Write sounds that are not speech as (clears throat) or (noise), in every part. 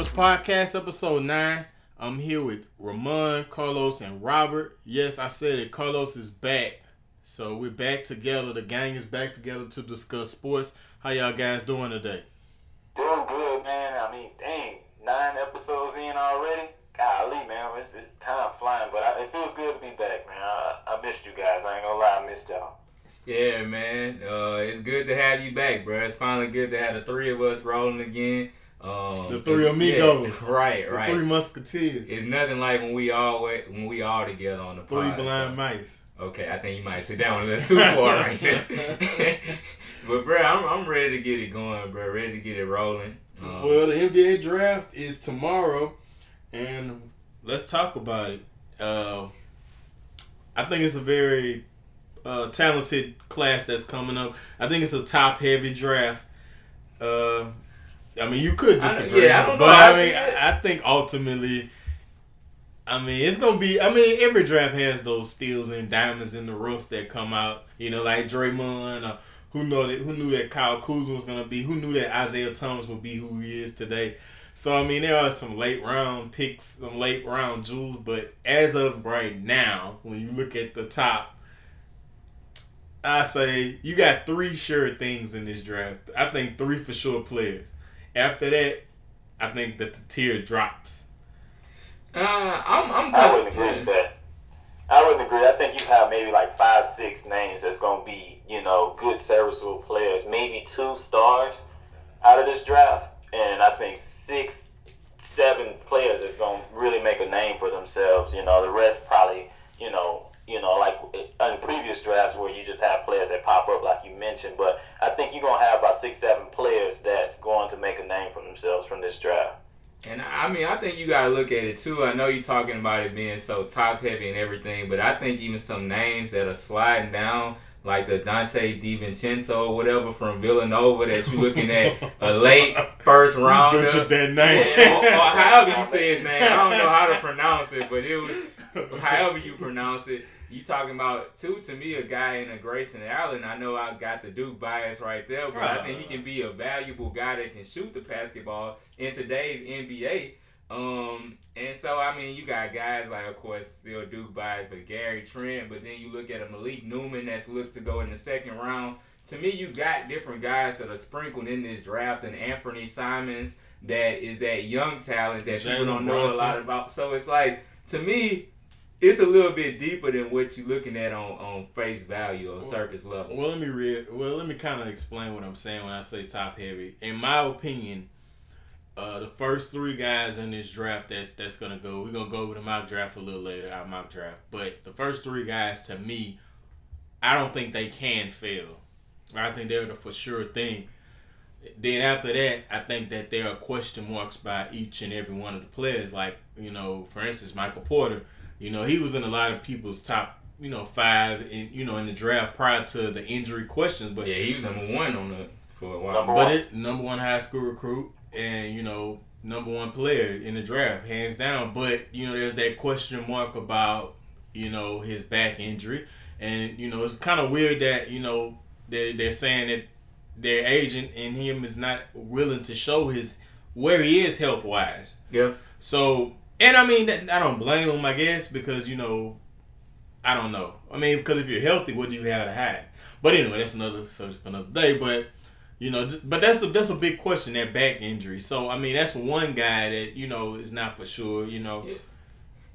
Opinionated Benchwarmers Podcast, episode 9. I'm here with Ramon, Carlos, and Robert. Yes, I said it. Carlos is back. So we're back together. The gang is back together to discuss sports. How y'all guys doing today? Doing good, man. I mean, dang, nine episodes in already. Golly, man, it's, it's time flying. But I, it feels good to be back, man. I, I missed you guys. I ain't gonna lie, I missed y'all. Yeah, man. Uh, it's good to have you back, bro. It's finally good to have the three of us rolling again. Um, The three amigos. Yeah, right, The right. three musketeers. it's nothing like when we all when we all together on the Three pod, blind so- mice. Okay, I think you might that one a little too far right there. (laughs) (laughs) but bro, I'm, I'm ready to get it going, bro. Ready to get it rolling. Um, Well, the NBA draft is tomorrow, and let's talk about it. Uh, I think it's a very uh, talented class that's coming up. I think it's a top-heavy draft. Uh, I mean, you could I disagree, yeah, I don't but. I I mean, I, I think ultimately, I mean, it's gonna be. I mean, every draft has those steals and diamonds in the rough that come out. You know, like Draymond. Or who know that? Who knew that Kyle Kuzma was gonna be? Who knew that Isaiah Thomas would be who he is today? So I mean, there are some late round picks, some late round jewels, but as of right now, when you look at the top, I say you got three sure things in this draft. I think three for sure players. After that, I think that the tier drops. uh, I'm I'm I wouldn't agree with that. I wouldn't agree. I think you have maybe like five, six names that's gonna be, you know, good serviceable players. Maybe two stars out of this draft, and I think six, seven players that's gonna really make a name for themselves. You know, the rest probably, you know, you know, like in previous drafts where you just have players that pop up, like you mentioned. But I think you're gonna have about six, seven players that's going to make a name for themselves from this draft. And I mean, I think you gotta look at it too. I know you're talking about it being so top heavy and everything, but I think even some names that are sliding down, like the Dante DiVincenzo or whatever from Villanova, that you're looking at a (laughs) late first You rounder. butchered that name. Yeah, or, or however you say his name. I don't know how to pronounce it, but it was (laughs) however you pronounce it. You talking about two to me a guy in a Grayson Allen. I know I got the Duke bias right there, but I think he can be a valuable guy that can shoot the basketball in today's NBA. Um, and so I mean, you got guys like, of course, still Duke bias, but Gary Trent. But then you look at a Malik Newman that's looked to go in the second round. To me, you got different guys that are sprinkled in this draft, and Anthony Simons that is that young talent that people don't know a lot about. So it's like to me, it's a little bit deeper than what you're looking at on, on face value or Well- surface level. Well, let me read. Well, let me kind of explain what I'm saying when I say top heavy. In my opinion, uh, the first three guys in this draft that's that's gonna go. We're gonna go with the mock draft a little later. Our mock draft, but the first three guys to me, I don't think they can fail. I think they're the for sure thing. Then after that, I think that there are question marks by each and every one of the players. Like you know, for instance, Michael Porter. You know, he was in a lot of people's top you know five in you know in the draft prior to the injury questions, but yeah, he was number one on the for a while. Number but one. it number one high school recruit and you know number one player in the draft, hands down. But you know there's that question mark about you know his back injury, and you know it's kind of weird that you know they're, they're saying that their agent and him is not willing to show his where he is health wise. Yeah. So, and I mean, I don't blame him, I guess, because you know, I don't know. I mean, because if you're healthy, what do you have to hide? But anyway, that's another subject for another day. But you know, but that's a that's a big question that back injury. So I mean, that's one guy that you know is not for sure. You know,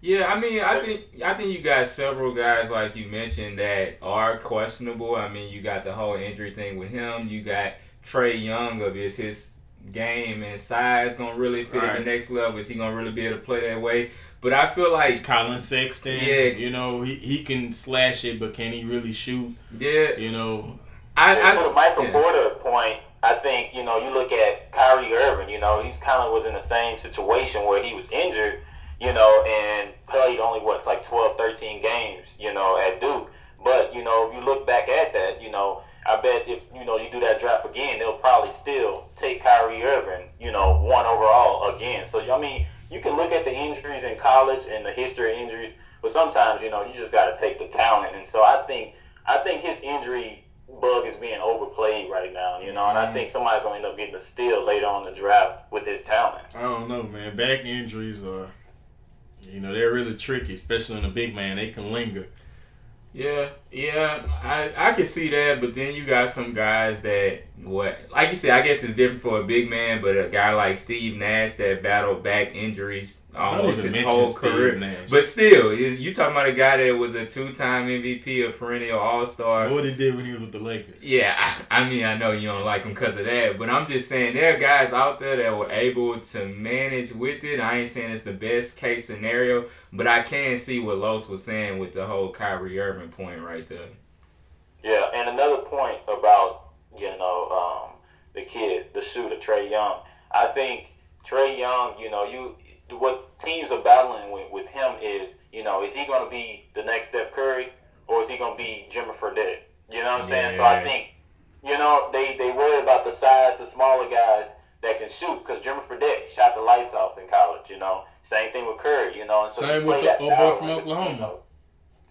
Yeah, I mean, I think I think you got several guys like you mentioned that are questionable. I mean, you got the whole injury thing with him. You got Trae Young of is his game and size gonna really fit at the next level? Is he gonna really be able to play that way? But I feel like Collin Sexton. Yeah. you know, he, he can slash it, but can he really shoot? yeah, You know, I, I to the Michael yeah. Porter point, I think you know you look at Kyrie Irving. You know he's kind of was in the same situation where he was injured, you know, and played only what like 12, 13 games, you know, at Duke. But you know if you look back at that, you know, I bet if you know you do that draft again, they'll probably still take Kyrie Irving, you know, one overall again. So I mean, you can look at the injuries in college and the history of injuries, but sometimes you know you just got to take the talent. And so I think I think his injury bug is being overplayed right now, you know, and I think somebody's gonna end up getting a steal later on the draft with his talent. I don't know, man. Back injuries are, you know, they're really tricky, especially in a big man. They can linger. Yeah, yeah, I I can see that, but then you got some guys that what, like you said, I guess it's different for a big man, but a guy like Steve Nash that battled back injuries almost his whole career. Nash. But still, you talking about a guy that was a two-time MVP, a perennial All-Star. What he did when he was with the Lakers. Yeah, I, I mean, I know you don't like him because of that, but I'm just saying there are guys out there that were able to manage with it. I ain't saying it's the best case scenario, but I can see what Los was saying with the whole Kyrie Irving point right there. Yeah, and another point about you know um, the kid, the shooter Trae Young. I think Trae Young, you know, you what teams are battling with, with him is, you know, is he going to be the next Steph Curry or is he going to be Jimmer Fredette? You know what I'm saying? So I think, you know, they, they worry about the size, the smaller guys that can shoot because Jimmer Fredette shot the lights off in college, you know. Same thing with Curry, you know. And so Same with the old boy from Oklahoma. You know.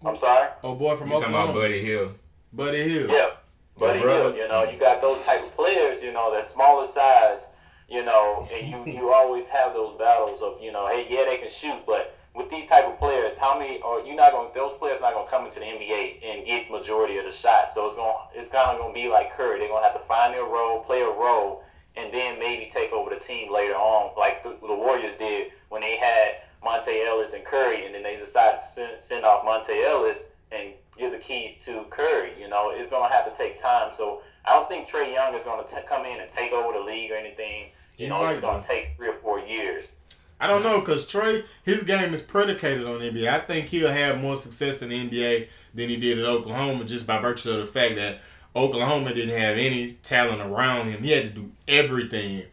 I'm sorry? Old boy from you Oklahoma. Talking about Buddy Hield. Buddy Hield. Yeah. Buddy Hield, you know, you got those type of players, you know, that smaller size you know, and you (laughs) you always have those battles of you know, hey, yeah, they can shoot, but with these type of players, how many are you not going? Those players not going to come into the NBA and get majority of the shots. So it's going it's kind of going to be like Curry. They're going to have to find their role, play a role, and then maybe take over the team later on, like the, the Warriors did when they had Monta Ellis and Curry, and then they decided to send, send off Monta Ellis and give the keys to Curry. You know, it's going to have to take time. So I don't think Trae Young is going to come in and take over the league or anything. You know, it's going to take three or four years. I don't know because Trae, his game is predicated on NBA. I think he'll have more success in the NBA than he did at Oklahoma just by virtue of the fact that Oklahoma didn't have any talent around him. He had to do everything.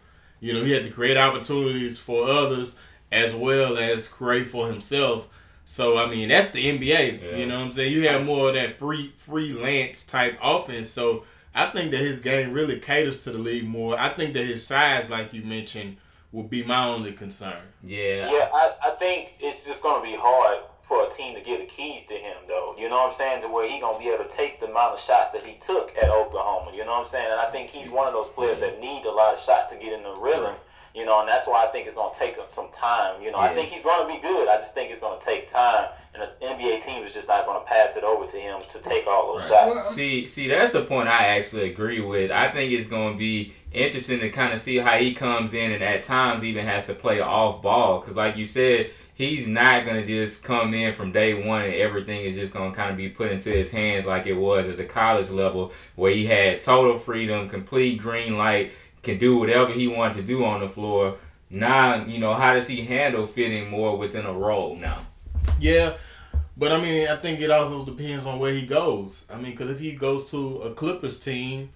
You know, he had to create opportunities for others as well as create for himself. So I mean, that's the NBA. Yeah. You know what I'm saying? You have more of that free freelance type offense. So I think that his game really caters to the league more. I think that his size, like you mentioned, will be my only concern. Yeah. Yeah, I, I think it's just going to be hard for a team to get the keys to him, though. You know what I'm saying? To where he going to be able to take the amount of shots that he took at Oklahoma. You know what I'm saying? And I think he's one of those players that need a lot of shots to get in the rhythm. You know, and that's why I think it's going to take him some time. You know, yeah. I think he's going to be good. I just think it's going to take time and the NBA team is just not going to pass it over to him to take all those right. shots. Um, see, see, that's the point I actually agree with. I think it's going to be interesting to kind of see how he comes in and at times even has to play off ball because, like you said, he's not going to just come in from day one and everything is just going to kind of be put into his hands like it was at the college level where he had total freedom, complete green light, can do whatever he wants to do on the floor. Now, you know, how does he handle fitting more within a role now? Yeah, but I mean, I think it also depends on where he goes. I mean, because if he goes to a Clippers team,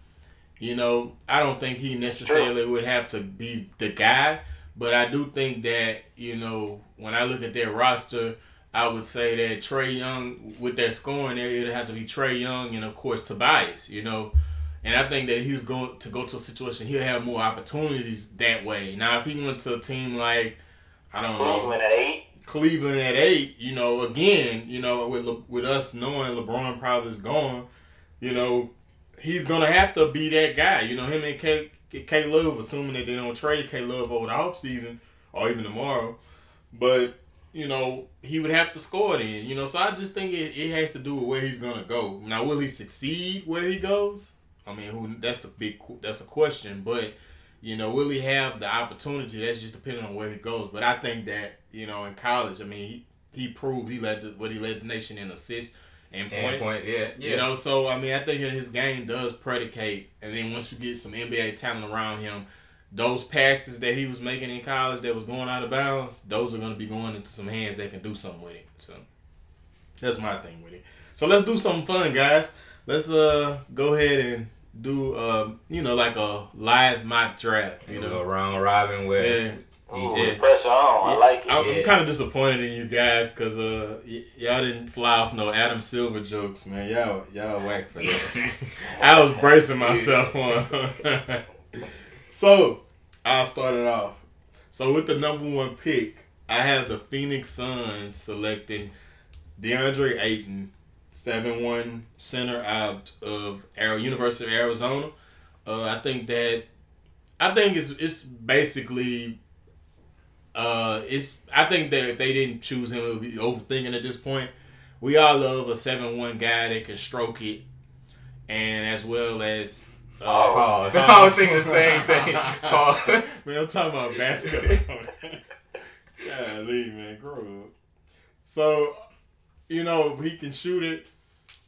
you know, I don't think he necessarily would have to be the guy. But I do think that you know, when I look at their roster, I would say that Trae Young with that scoring there, it'd have to be Trae Young and of course Tobias. You know. And I think that he's going to go to a situation, he'll have more opportunities that way. Now, if he went to a team like, I don't know, Cleveland at eight, Cleveland at eight, you know, again, you know, with Le- with us knowing LeBron probably is gone, you know, he's gonna have to be that guy. You know, him and K K Love, assuming that they don't trade K Love over the off season or even tomorrow, but you know, he would have to score then. You know, so I just think it, it has to do with where he's gonna go. Now, will he succeed where he goes? I mean, who? That's the big. That's a question, but you know, will he have the opportunity? That's just depending on where he goes. But I think that you know, in college, I mean, he, he proved he led the, what he led the nation in assists and points. Point, yeah, yeah. You know, so I mean, I think his game does predicate, and then once you get some NBA talent around him, those passes that he was making in college that was going out of bounds, those are going to be going into some hands that can do something with it. So that's my thing with it. So let's do something fun, guys. Let's uh go ahead and do um, you know like a live mock draft. You know, a round robin where. Yeah. Ooh, yeah. pressure on. I like it. I'm, I'm kind of disappointed in you guys because uh, y- y'all didn't fly off no Adam Silver jokes, man. Y'all, y'all whack for that. (laughs) I was bracing myself on. (laughs) so I'll start it off. So with the number one pick, I have the Phoenix Suns selecting DeAndre Ayton, seven one center out of Arizona, University of Arizona. Uh, I think that I think it's it's basically uh it's I think that if they didn't choose him, it would be overthinking at this point. We all love a seven one guy that can stroke it, and as well as. Uh, Pause. (laughs) (laughs) I was thinking the same thing. Pause. (laughs) man, I'm talking about basketball. Golly, man, grow up. So, you know, he can shoot it,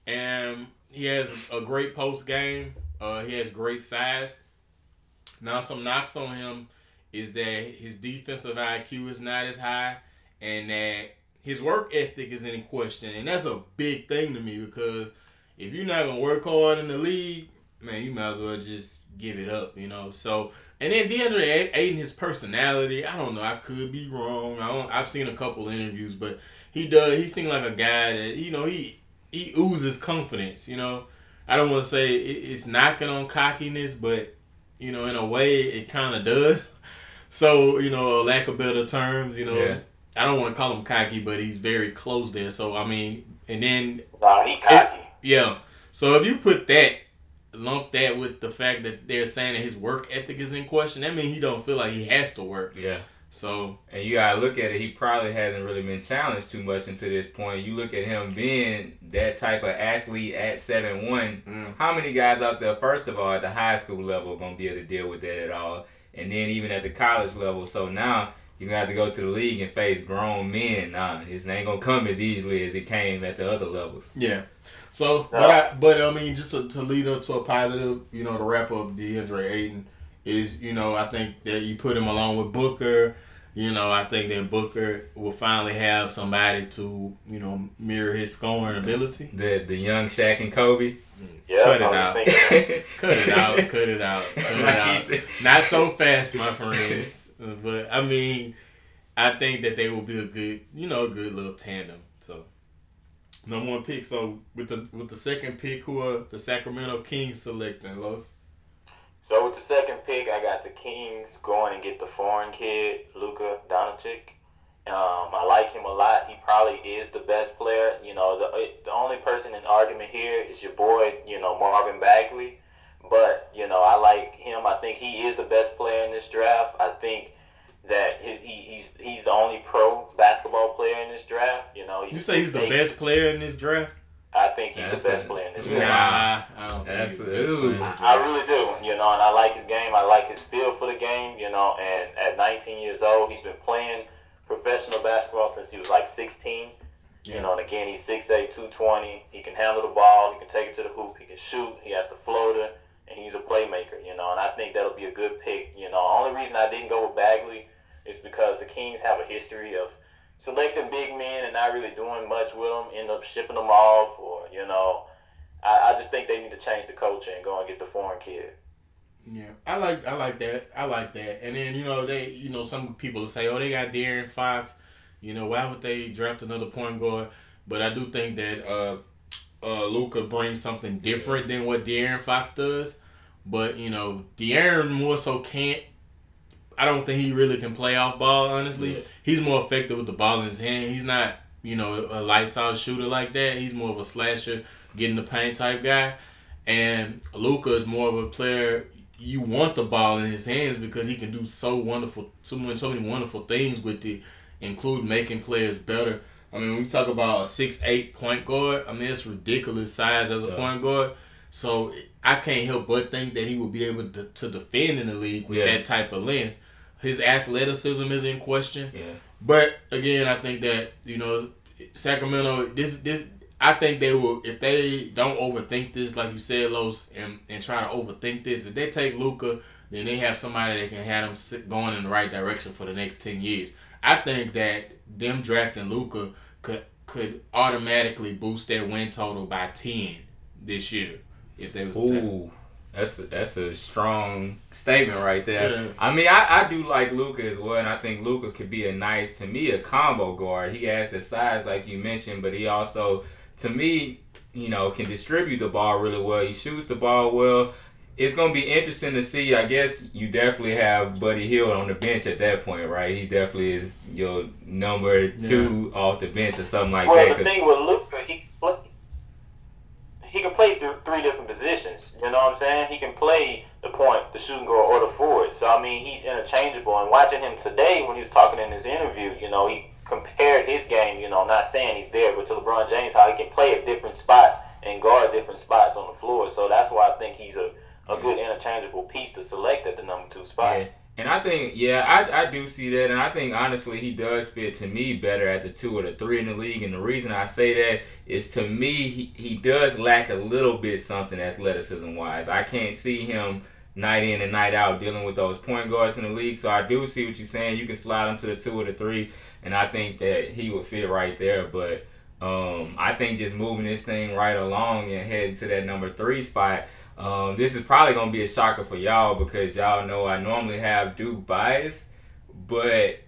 and he has a great post game. Uh, he has great size. Now, some knocks on him is that his defensive IQ is not as high, and that his work ethic is in question, and that's a big thing to me because if you're not gonna work hard in the league, man, you might as well just give it up, you know. So, and then DeAndre Ayton, his personality, I don't know, I could be wrong. I I've seen a couple interviews, but he does. He seems like a guy that you know he he oozes confidence. You know, I don't want to say it, it's knocking on cockiness, but you know, in a way, it kind of does. So you know, lack of better terms, you know, yeah. I don't want to call him cocky, but he's very close there. So I mean, and then nah, he cocky. It, yeah. So if you put that, lump that with the fact that they're saying that his work ethic is in question, that means he don't feel like he has to work. Yeah. So and you gotta look at it. He probably hasn't really been challenged too much until this point. You look at him being that type of athlete at seven one. Mm. How many guys out there, first of all, at the high school level, are gonna be able to deal with that at all? And then even at the college level. So now you're gonna have to go to the league and face grown men. Nah, it ain't gonna come as easily as it came at the other levels. Yeah. So, but I, but I mean, just to, to lead up to a positive, you know, to wrap up DeAndre Ayton is, you know, I think that you put him along with Booker. You know, I think that Booker will finally have somebody to, you know, mirror his scoring ability. The the young Shaq and Kobe. Yeah, cut it out. (laughs) cut it out. Cut it out. Cut it out. Not so fast, my friends. but I mean, I think that they will be a good, you know, a good little tandem. So number one pick. So with the with the second pick, who are the Sacramento Kings selecting, Los? So with the second pick, I got the Kings going and get the foreign kid, Luka Doncic. Um, I like him a lot. He probably is the best player. You know, the the only person in argument here is your boy, you know, Marvin Bagley. But you know, I like him. I think he is the best player in this draft. I think that his he, he's he's the only pro basketball player in this draft. You know, you say he's the best player in this draft. I think he's that's the best a, player in this draft. Nah, I don't that's think he's I really do. You know, and I like his game. I like his feel for the game. You know, and at 19 years old, he's been playing professional basketball since he was like 16. Yeah. You know, and again, he's 6'8", 220. He can handle the ball. He can take it to the hoop. He can shoot. He has the floater, and he's a playmaker. You know, and I think that'll be a good pick. You know, only reason I didn't go with Bagley is because the Kings have a history of selecting big men and not really doing much with them, end up shipping them off, or you know, I, I just think they need to change the culture and go and get the foreign kid. Yeah, I like I like that. I like that. And then you know they you know some people say oh they got De'Aaron Fox, you know why would they draft another point guard? But I do think that uh, uh, Luka brings something different than what De'Aaron Fox does. But you know De'Aaron more so can't I don't think he really can play off ball. Honestly, yeah. he's more effective with the ball in his hand. He's not, you know, a lights out shooter like that. He's more of a slasher, getting the paint type guy. And Luka is more of a player. You want the ball in his hands because he can do so wonderful, so many, so many wonderful things with it, include making players better. I mean, we talk about a six eight point guard. I mean, it's ridiculous size as a yeah. point guard. So I can't help but think that he will be able to, to defend in the league with yeah. that type of length. His athleticism is in question. Yeah. But again, I think that you know Sacramento. This this I think they will if they don't overthink this, like you said, Los, and and try to overthink this. If they take Luka, then they have somebody that can have them going in the right direction for the next ten years. I think that them drafting Luka could could automatically boost their win total by ten this year if they was. Ooh. That's a, that's a strong statement right there. Yeah. I mean, I, I do like Luka as well, and I think Luka could be a nice to me a combo guard. He has the size like you mentioned, but he also to me, you know, can distribute the ball really well. He shoots the ball well. It's gonna be interesting to see. I guess you definitely have Buddy Hield on the bench at that point, right? He definitely is your number two yeah. off the bench or something like well, that. Well, the thing with Luka, he he can play three different positions. You know what I'm saying? He can play the point, the shooting guard, or the forward. So I mean, he's interchangeable. And watching him today when he was talking in his interview, you know, he compared his game. You know, not saying he's there, but to LeBron James, how he can play at different spots and guard different spots on the floor. So that's why I think he's a a good interchangeable piece to select at the number two spot. Yeah. And I think, yeah, I, I do see that, and I think honestly he does fit to me better at the two or the three in the league. And the reason I say that is to me he, he does lack a little bit something athleticism wise. I can't see him night in and night out dealing with those point guards in the league. So I do see what you're saying. You can slide him to the two or the three, and I think that he would fit right there. But um, I think just moving this thing right along and heading to that number three spot um, this is probably gonna be a shocker for y'all because y'all know I normally have Duke bias, but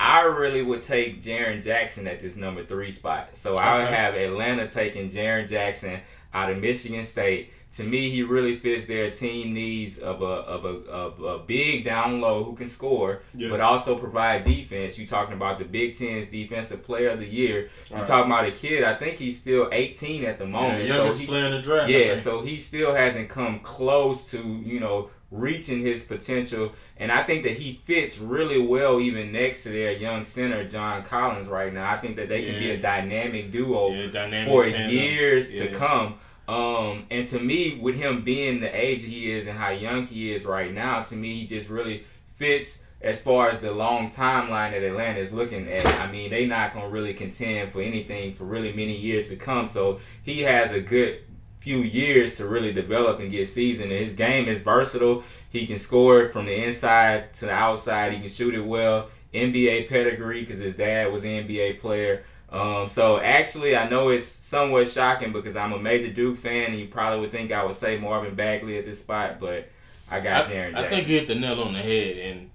I really would take Jaren Jackson at this number three spot. So. I would have Atlanta taking Jaren Jackson out of Michigan State to me, he really fits their team needs of a of a, of a big down low who can score, yeah. but also provide defense. You talking about the Big Ten's defensive player of the year. You right. talking about a kid. I think he's still 18 at the moment. Yeah, youngest so player in the draft. Yeah, so he still hasn't come close to you know reaching his potential. And I think that he fits really well even next to their young center, John Collins, right now. I think that they can yeah. be a dynamic duo yeah, dynamic for tandem. years to come. Um, and to me, with him being the age he is and how young he is right now, to me, he just really fits as far as the long timeline that Atlanta is looking at. I mean, they not gonna really contend for anything for really many years to come. So he has a good few years to really develop and get seasoned. And his game is versatile. He can score from the inside to the outside. He can shoot it well. NBA pedigree because his dad was an NBA player. Um, so actually, I know it's somewhat shocking because I'm a major Duke fan, and you probably would think I would say Marvin Bagley at this spot, but I got I, Jaren Jackson. I think you hit the nail on the head, and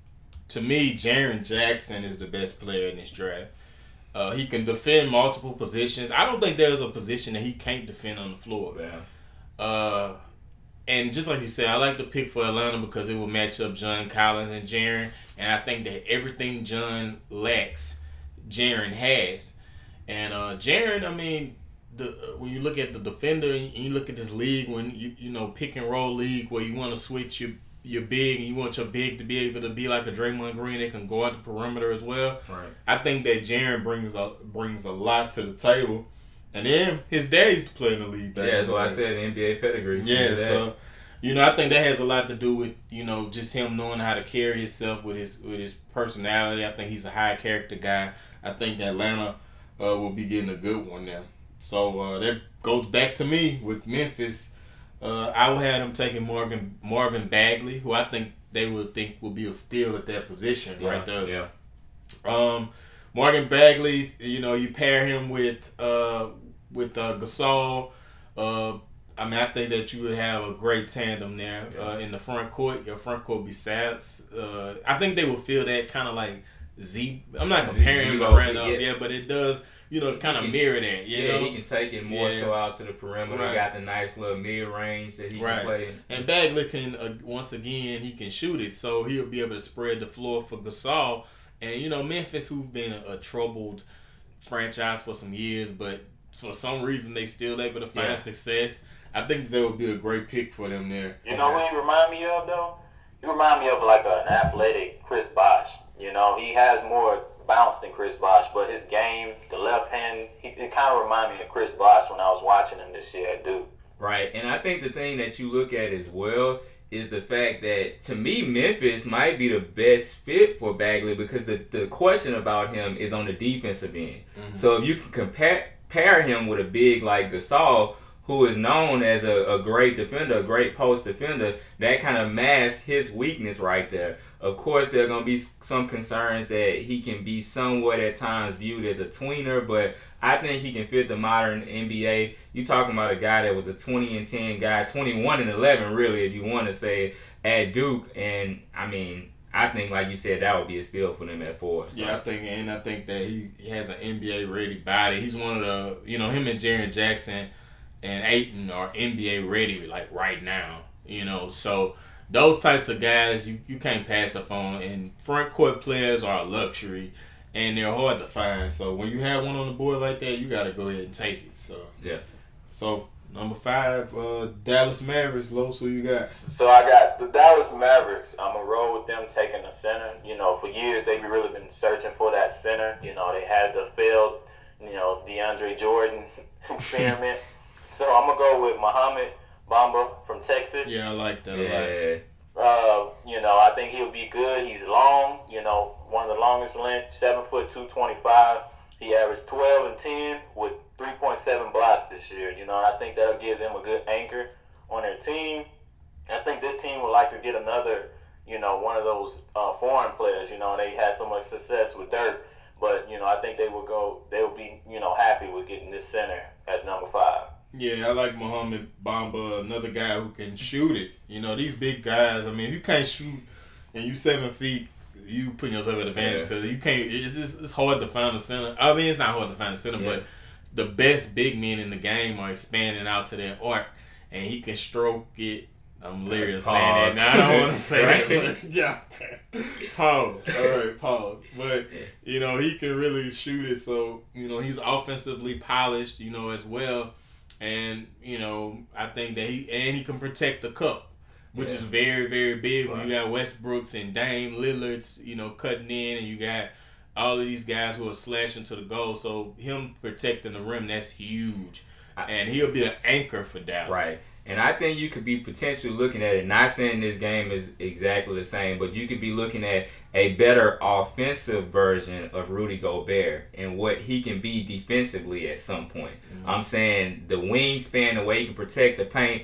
to me, Jaren Jackson is the best player in this draft. Uh, he can defend multiple positions. I don't think there's a position that he can't defend on the floor. Yeah. Uh, and just like you said, I like the pick for Atlanta because it will match up John Collins and Jaren, and I think that everything John lacks, Jaren has. And uh, Jaren, I mean, the uh, when you look at the defender and you look at this league, when you you know pick and roll league where you want to switch your your big and you want your big to be able to be like a Draymond Green that can go out the perimeter as well. Right. I think that Jaren brings a brings a lot to the table. And then his dad used to play in the league. yeah, that's why I said NBA pedigree. Yeah, so you know I think that has a lot to do with you know just him knowing how to carry himself with his with his personality. I think he's a high character guy. I think Atlanta uh, will be getting a good one now. So uh, that goes back to me with Memphis. Uh, I would have them taking Morgan Marvin Bagley, who I think they would think will be a steal at that position yeah, right there. Yeah. Um, Morgan Bagley, you know, you pair him with uh, with uh, Gasol. Uh, I mean, I think that you would have a great tandem there yeah. uh, in the front court. Your front court be sad. Uh, I think they would feel that kind of like Z. I'm not comparing Randolph, yeah. yeah, but it does you know, kind of mirror that. You yeah, know? he can take it more yeah. so out to the perimeter. Right. He got the nice little mid range that he right. can play. And Bagley can uh, once again he can shoot it, so he'll be able to spread the floor for Gasol. And you know, Memphis, who've been a, a troubled franchise for some years, but for some reason they still able to find yeah. success. I think that would be a great pick for them there. You know what he remind me of though? He remind me of like an athletic Chris Bosh. You know, he has more bounce than Chris Bosh, but his game, the left hand, he, it kind of reminded me of Chris Bosh when I was watching him this year at Duke. Right, and I think the thing that you look at as well is the fact that to me Memphis might be the best fit for Bagley because the, the question about him is on the defensive end. Mm-hmm. So if you can compare pair him with a big like Gasol, who is known as a, a great defender, a great post defender, that kind of masks his weakness right there. Of course, there are going to be some concerns that he can be somewhat at times viewed as a tweener, but I think he can fit the modern NBA. You're talking about a guy that was a 20 and 10 guy, 21 and 11, really, if you want to say, at Duke. And I mean, I think, like you said, that would be a steal for them at four. So. Yeah, I think, and I think that he, he has an NBA ready body. He's one of the, you know, him and Jaren Jackson and Ayton are NBA ready, like right now. You know, so those types of guys you, you can't pass up on. And front court players are a luxury, and they're hard to find. So when you have one on the board like that, you got to go ahead and take it. So yeah. So Number five, uh, Dallas Mavericks. Los, who you got? So I got the Dallas Mavericks. I'm gonna roll with them taking the center. You know, for years they've really been searching for that center. You know, they had the failed, you know, DeAndre Jordan (laughs) experiment. (laughs) so I'm gonna go with Mohamed Bamba from Texas. Yeah, I like that Yeah. a lot. Uh, you know, I think he'll be good. He's long. You know, one of the longest length, seven foot two twenty five. He averaged twelve and ten with three point seven blocks this year. You know, I think that'll give them a good anchor on their team. I think this team would like to get another, you know, one of those uh, foreign players. You know, they had so much success with Dirk, but you know, I think they will go. They will be, you know, happy with getting this center at number five. Yeah, I like Mohamed Bamba, another guy who can shoot it. You know, these big guys. I mean, if you can't shoot and you seven feet, you putting yourself at advantage Yeah. because you can't. It's it's hard to find a center. I mean, it's not hard to find a center, Yeah. but the best big men in the game are expanding out to their arc, and he can stroke it. I'm literally saying that. Now, I don't want to say (laughs) Right. that, but yeah. Pause. All right, pause. But you know, he can really shoot it. So you know, he's offensively polished. You know, as well, and you know, I think that he and he can protect the cup. Which Yeah. is very, very big when you got Westbrooks and Dame Lillard's, you know, cutting in, and you got all of these guys who are slashing to the goal. So him protecting the rim, that's huge, I- and he'll be an anchor for Dallas. Right. And I think you could be potentially looking at it, not saying this game is exactly the same, but you could be looking at a better offensive version of Rudy Gobert and what he can be defensively at some point. Mm-hmm. I'm saying the wingspan, the way he can protect the paint.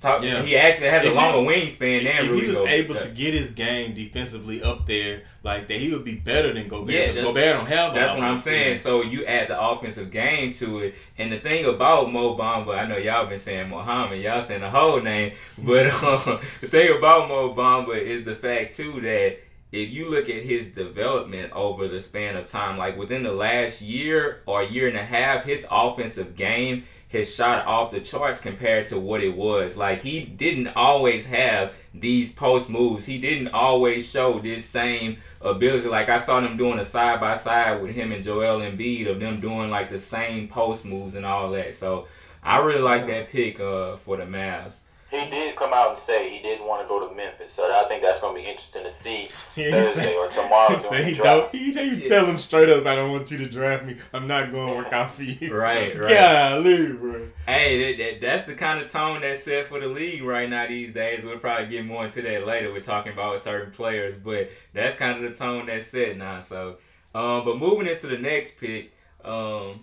Talk, Yeah. He actually has If a he- longer wingspan than If Rudy he was Gobert. able to get his game defensively up there like that, he would be better than Gobert. Yeah, that's- Gobert don't have. That's what I'm saying. So you add the offensive game to it, and the thing about Mo Bamba, I know y'all been saying Mohamed, y'all saying the whole name, but um, (laughs) the thing about Mo Bamba is the fact too that if you look at his development over the span of time, like within the last year or year and a half, his offensive game has shot off the charts compared to what it was. Like he didn't always have these post moves. He didn't always show this same ability. Like I saw them doing a side by side with him and Joel Embiid of them doing like the same post moves and all that. So I really like that pick uh, for the Mavs. He did come out and say he didn't want to go to Memphis, so I think that's going to be interesting to see (laughs) Yeah, Thursday said- or tomorrow He said he don't. He, he tell him straight up, "I don't want you to draft me. I'm not going to work out for you." Right, (laughs) right. Golly, bro. Hey, that, that, that's the kind of tone that's set for the league right now these days. We'll probably get more into that later. We're talking about certain players, but that's kind of the tone that's set now. So, um, but moving into the next pick, um,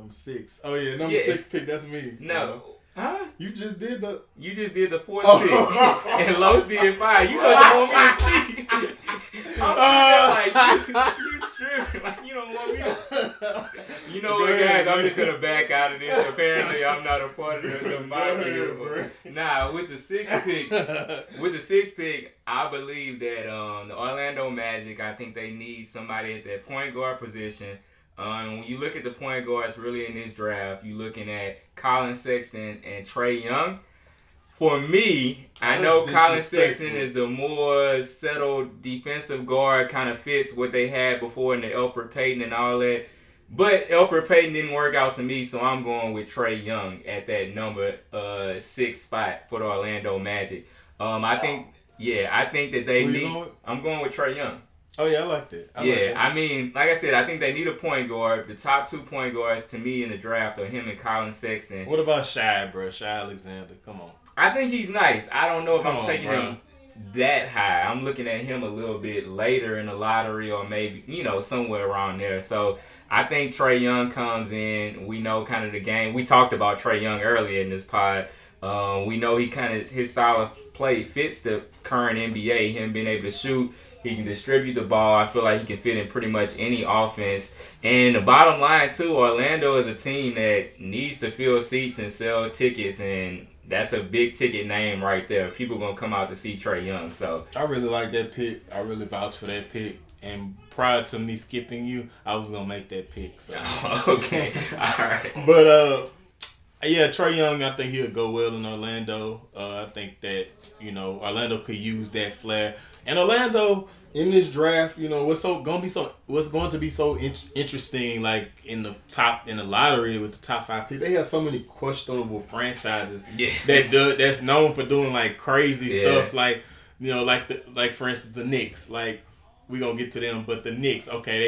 Number six. Oh yeah, number Yeah. six pick. That's me. no, huh? you just did the. You just did the fourth Oh. pick, (laughs) and Los did five. You know you want me to see. I'm sitting there like you, you tripping, like you don't want me to. (laughs) You know what, guys? I'm just gonna back out of this. Apparently, I'm not a part of the, the Go mob here. but- Nah, with the sixth pick, with the sixth pick, I believe that um, the Orlando Magic. I think they need somebody at that point guard position. Um, when you look at the point guards really in this draft, you're looking at Collin Sexton and Trae Young. For me, I know Collin. Sexton is the more settled defensive guard, kind of fits what they had before in the Elfrid Payton and all that. But Elfrid Payton didn't work out to me, so I'm going with Trae Young at that number uh, six spot for the Orlando Magic. Um, I think, yeah, I think that they Who need. I'm going with Trae Young. Oh yeah, I liked it. I yeah, like that. I mean, like I said, I think they need a point guard. The top two point guards to me in the draft are him and Collin Sexton. What about Shai, bro? Shai Alexander. Come on. I think he's nice. I don't know if Come I'm on, taking bro. him that high. I'm looking at him a little bit later in the lottery or maybe, you know, somewhere around there. So I think Trae Young comes in. We know kind of the game. We talked about Trae Young earlier in this pod. Um, we know he kind of his style of play fits the current NBA. Him being able to shoot, he can distribute the ball. I feel like he can fit in pretty much any offense. And the bottom line too, Orlando is a team that needs to fill seats and sell tickets, and that's a big ticket name right there. People gonna come out to see Trae Young. So I really like that pick. I really vouch for that pick. And prior to me skipping you, I was gonna make that pick. So. (laughs) okay, (laughs) all right. But uh, yeah, Trae Young, I think he'll go well in Orlando. Uh, I think that you know Orlando could use that flair, And Orlando in this draft, you know, what's so gonna be so what's going to be so in- interesting, like in the top in the lottery with the top five picks, they have so many questionable franchises Yeah. that do that's known for doing like crazy Yeah. stuff, like you know, like the like for instance the Knicks, like we gonna get to them, but the Knicks, okay,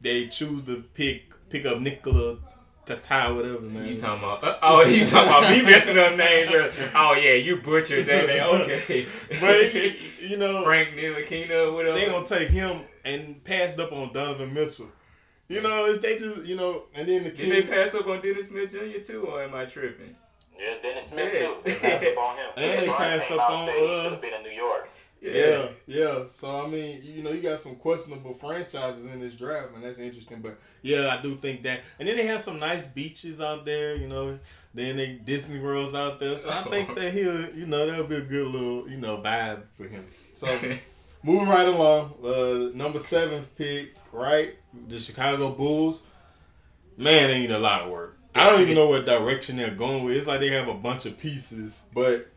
they they choose to pick pick up Nikola Tata, whatever man. You talking about? Uh, oh, you talking about me messing up names? Or, oh yeah, you butchered that. name. Okay. but you know, Frank Ntilikina, whatever. they gonna take him and pass up on Donovan Mitchell. You know, it's they just you know, and then the Did they pass up on Dennis Smith Jr. too, or am I tripping? Yeah, Dennis Smith Yeah. too. They passed up on him. And they LeBron passed up on, saying he uh, should have been in New York. Yeah, yeah. So I mean, you know, you got some questionable franchises in this draft, and that's interesting. But yeah, I do think that. And then they have some nice beaches out there. You know, then they Disney World's out there. So I think (laughs) that he'll, you know, that'll be a good little, you know, vibe for him. So (laughs) moving right along, uh, number seventh pick, right, the Chicago Bulls. Man, they need a lot of work. I don't even know what direction they're going with. It's like they have a bunch of pieces, but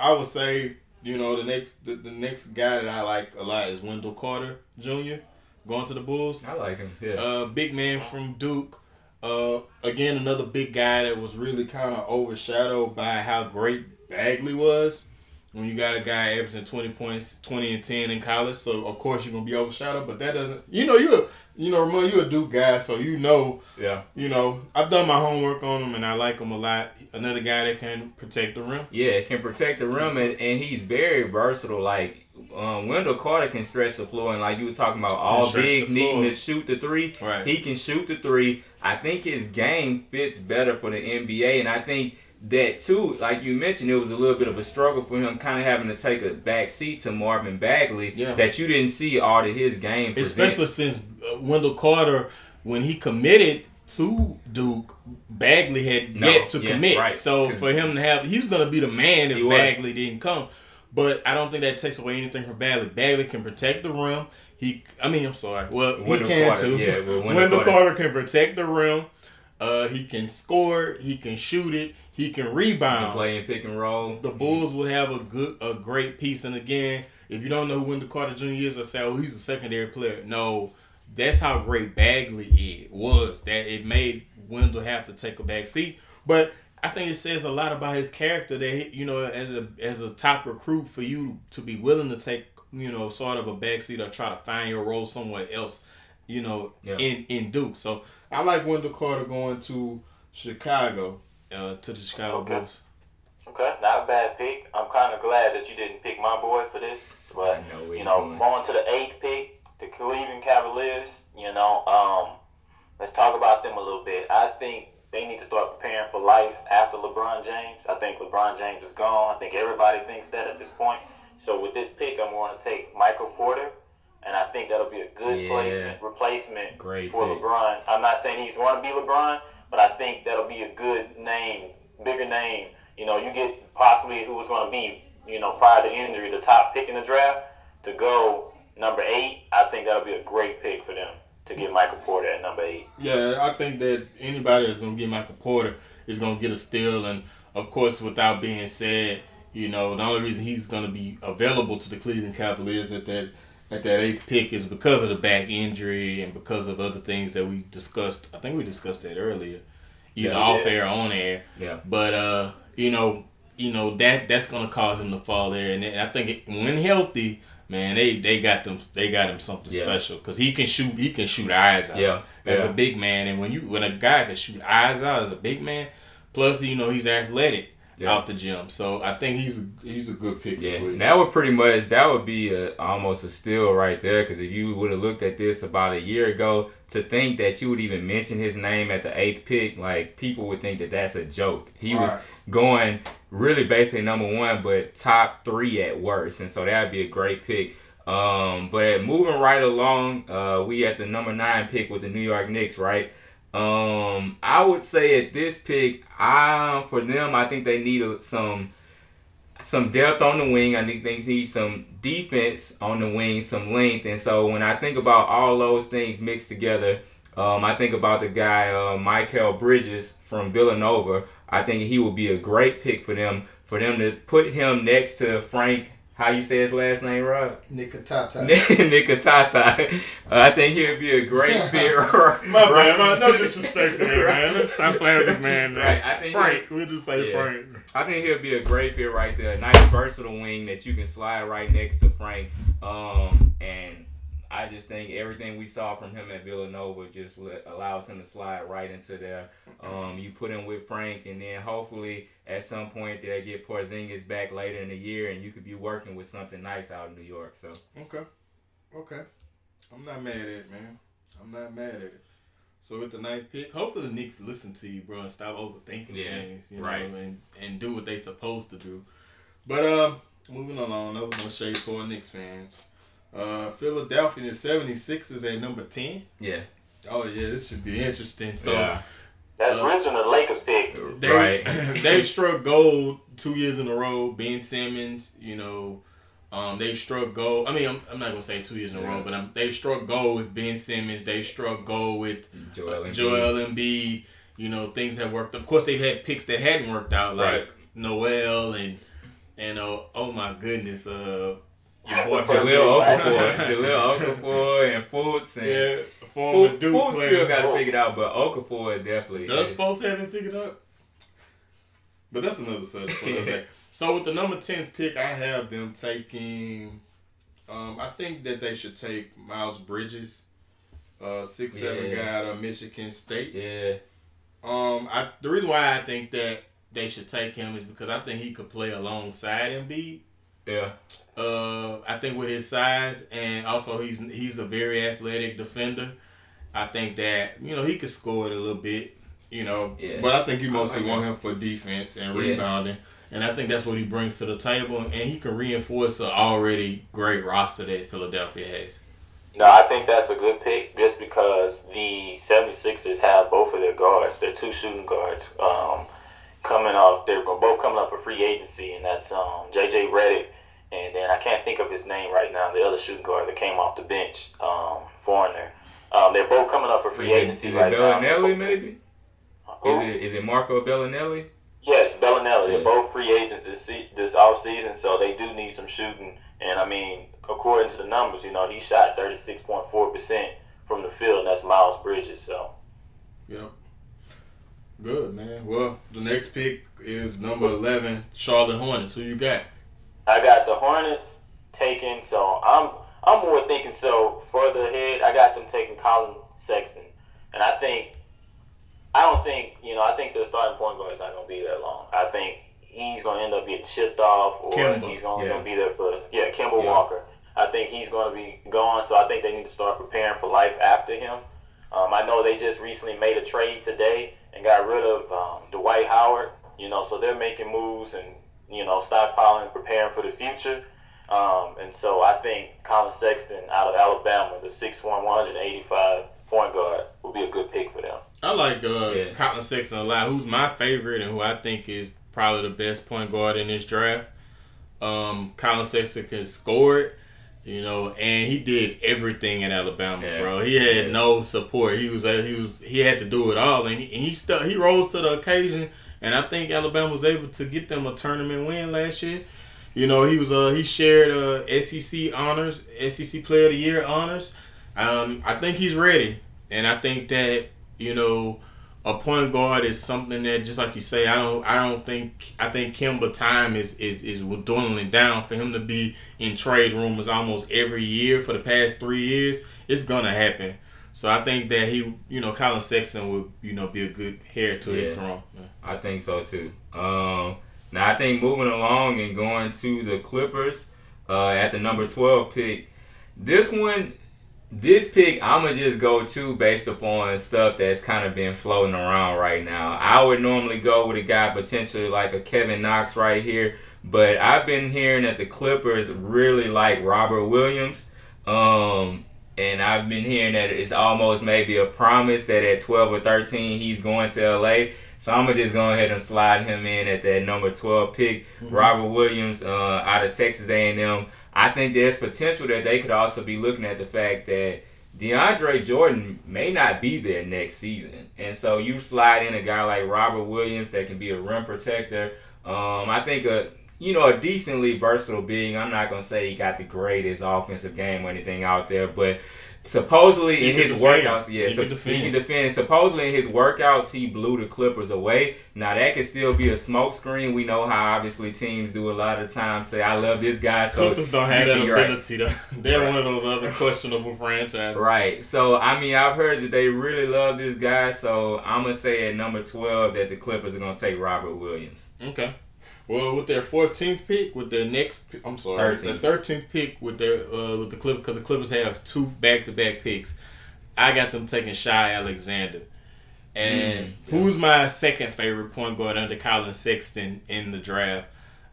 I would say you know, the next the, the next guy that I like a lot is Wendell Carter Jr. going to the Bulls. I like him. Yeah. Uh, big man from Duke. Uh, again, another big guy that was really kind of overshadowed by how great Bagley was. When you got a guy averaging twenty points, twenty and ten in college, so of course you're gonna be overshadowed. But that doesn't, you know, you you know, Ramon, you a Duke guy, so you know yeah. you know, I've done my homework on him and I like him a lot. Another guy that can protect the rim. Yeah, can protect the rim and, and he's very versatile. Like um, Wendell Carter can stretch the floor, and like you were talking about, all bigs needing to shoot the three. Right. He can shoot the three. I think his game fits better for the NBA, and I think that too, like you mentioned, it was a little bit of a struggle for him, kind of having to take a back seat to Marvin Bagley. Yeah. That you didn't see all of his game, Especially presents. since uh, Wendell Carter, when he committed to Duke, Bagley had No, yet to yeah, commit. right. So for him to have, he was going to be the man if Bagley didn't come. But I don't think that takes away anything from Bagley. Bagley can protect the rim. He, I mean, I'm sorry. Well, he can Carter, too. yeah, well, (laughs) Wendell Wendell Carter. Carter can protect the rim. Uh, he can score. He can shoot it. He can He rebound. can play in pick and roll. the Bulls will have a good, a great piece. And again, if you don't know who Wendell Carter Jr. is, or say, oh, he's a secondary player. No, that's how great Bagley is, was. That it made Wendell have to take a back seat. But I think it says a lot about his character that you know, as a as a top recruit for you to be willing to take, you know, sort of a back seat or try to find your role somewhere else, you know, Yeah. in in Duke. So I like Wendell Carter going to Chicago, uh, to the Chicago Okay. Bulls. Okay, not a bad pick. I'm kind of glad that you didn't pick my boy for this, but know you know, going. going to the eighth pick, the Cleveland Cavaliers. You know, um, let's talk about them a little bit. I think they need to start preparing for life after LeBron James. I think LeBron James is gone. I think everybody thinks that at this point. So with this pick, I'm going to take Michael Porter, and I think that'll be a good Yeah. placement replacement Great for pick. LeBron. I'm not saying he's going to be LeBron, but I think that'll be a good name, bigger name. You know, you get possibly who was going to be, you know, prior to injury, the top pick in the draft to go number eight. I think that'll be a great pick for them to get Michael Porter at number eight. Yeah, I think that anybody that's gonna get Michael Porter is gonna get a steal, and of course, without being said, you know, the only reason he's gonna be available to the Cleveland Cavaliers at that at that eighth pick is because of the back injury and because of other things that we discussed. I think we discussed that earlier, either Yeah. off Yeah. air or on air. Yeah. But uh, you know, you know that that's gonna cause him to fall there, and I think it, when healthy. Man, they, they got them. They got him something Yeah. special because he can shoot. He can shoot eyes out Yeah. as a big man. And when you when a guy can shoot eyes out as a big man, plus you know he's athletic Yeah. out the gym, so I think he's a, he's a good pick. Yeah, that would pretty much that would be a, almost a steal right there. Because if you would have looked at this about a year ago, to think that you would even mention his name at the eighth pick, like people would think that that's a joke. He was Right. going really basically number one, but top three at worst, and so that'd be a great pick. Um, but moving right along, uh, we at the number nine pick with the New York Knicks, right? Um, I would say at this pick, I for them, I think they need some some depth on the wing. I think they need some defense on the wing, some length. And so when I think about all those things mixed together, um, I think about the guy uh, Mikal Bridges from Villanova. I think he would be a great pick for them. For them to put him next to Frank how you say his last name, Rob? Nikatata. (laughs) Nikatata. Uh, I think he'd be a great (laughs) fit. my bad, man. No disrespect to him, man. Let's stop playing with this man. Man. Right, I think Frank. We'll just say Yeah. Frank. I think he'll be a great fit right there. A nice versatile wing that you can slide right next to Frank. Um, and I just think everything we saw from him at Villanova just let, allows him to slide right into there. Um, you put him with Frank, and then hopefully at some point they'll get Porzingis back later in the year, and you could be working with something nice out in New York. So Okay. Okay. I'm not mad at it, man. I'm not mad at it. So with the ninth pick, hopefully the Knicks listen to you, bro, and stop overthinking Yeah, things, you right. know, and, and do what they're supposed to do. But uh, moving along, was no shade for Knicks fans. Uh, Philadelphia 76ers at number 10. yeah, Oh, yeah, this should be interesting. So yeah, That's Uh, originally the Lakers pick. they, right. (clears throat) they've struck gold two years in a row. Ben Simmons, you know, um, they've struck gold. I mean, I'm, I'm not gonna say two years in a row, but I'm, they've struck gold with Ben Simmons. They've struck gold with Joel uh, Embiid. Joel Embiid. You know, things have worked. Of course, they've had picks that hadn't worked out, like Right. Noel and and uh, oh my goodness, uh, your boy (laughs) Jahlil Right. Okafor, (laughs) Jahlil Okafor, and Fultz, and yeah, former Fultz, Duke Fultz still got to figure it out, but Okafor definitely. Does Fultz haven't figured out? But that's another subject for another day. (laughs) So with the number ten pick, I have them taking. Um, I think that they should take Miles Bridges, uh, six seven guy out of Michigan State. Yeah, Um, I the reason why I think that they should take him is because I think he could play alongside Embiid. yeah, Uh, I think with his size and also he's he's a very athletic defender. I think that you know he could score it a little bit, you know. Yeah. But I think you mostly want him for defense and Yeah. rebounding, and I think that's what he brings to the table, and he can reinforce an already great roster that Philadelphia has. No, I think that's a good pick just because the 76ers have both of their guards. They're two shooting guards um, coming off. They're both coming up for free agency, and that's um, J.J. Redick. And then I can't think of his name right now, the other shooting guard that came off the bench, um, foreigner. Um, they're both coming up for free is it, agency is it right Belinelli now. maybe? Who? Is it is it Marco Belinelli? Yes, Belinelli. Yeah. They're both free agents this this off season, so they do need some shooting. And I mean, according to the numbers, you know, he shot thirty six point four percent from the field, and that's Miles Bridges. So Yep. Good man. Well, the next pick is number eleven, Charlotte Hornets. Who you got? I got the Hornets taken, So I'm I'm more thinking so further ahead. I got them taking Collin Sexton, and I think I don't think you know I think their starting point guard is not going to be there long. I think he's going to end up getting shipped off, or Kemba. he's only Yeah. going to be there for yeah Kemba Yeah. Walker. I think he's going to be gone, so I think they need to start preparing for life after him. Um, I know they just recently made a trade today and got rid of um, Dwight Howard. You know, so they're making moves and you know stockpiling and preparing for the future. Um, and so I think Collin Sexton out of Alabama, the 6'1", 185 point guard, will be a good pick for them. I like uh, Yeah. Collin Sexton a lot. Who's my favorite and who I think is probably the best point guard in this draft. Um, Collin Sexton can score it, you know, and he did everything in Alabama, Yeah. bro. He had Yeah. no support. He was uh, he was he had to do it all, and he, and he still he rose to the occasion. And I think Alabama was able to get them a tournament win last year. You know, he was uh he shared uh SEC honors, SEC Player of the Year honors. Um, I think he's ready, and I think that you know a point guard is something that just like you say, I don't I don't think I think Kemba time is is is dwindling down for him to be in trade rumors almost every year for the past three years. It's gonna happen. So I think that he, you know, Collin Sexton would, you know, be a good heir to Yeah. his throne. Yeah. I think so too. Um, now I think moving along and going to the Clippers uh, at the number twelve pick. This one, this pick, I'm gonna just go to based upon stuff that's kind of been floating around right now. I would normally go with a guy potentially like a Kevin Knox right here, but I've been hearing that the Clippers really like Robert Williams. Um, and I've been hearing that it's almost maybe a promise that at 12 or 13 he's going to LA. So I'm gonna just go ahead and slide him in at that number 12 pick, Robert Williams uh, out of Texas A&M. I think there's potential that they could also be looking at the fact that DeAndre Jordan may not be there next season, and so you slide in a guy like Robert Williams that can be a rim protector. Um, I think a you know, a decently versatile being. I'm not gonna say he got the greatest offensive game or anything out there, but supposedly He in his defend. workouts, yeah, He so can defend. he can defend. Supposedly in his workouts, he blew the Clippers away. Now that could still be a smoke screen. We know how obviously teams do a lot of times say, "I love this guy," so Clippers don't have that right. ability though. (laughs) They're one of those other questionable franchises. Right. So I mean, I've heard that they really love this guy. So I'm gonna say at number twelve that the Clippers are gonna take Robert Williams. Okay. Well, with their 14th pick, with their next, I'm sorry, with 13th. their 13th pick with their uh, with the Clippers, because the Clippers have two back-to-back picks. I got them taking Shai Alexander. And Mm, yeah. who's my second favorite point guard under Collin Sexton in the draft?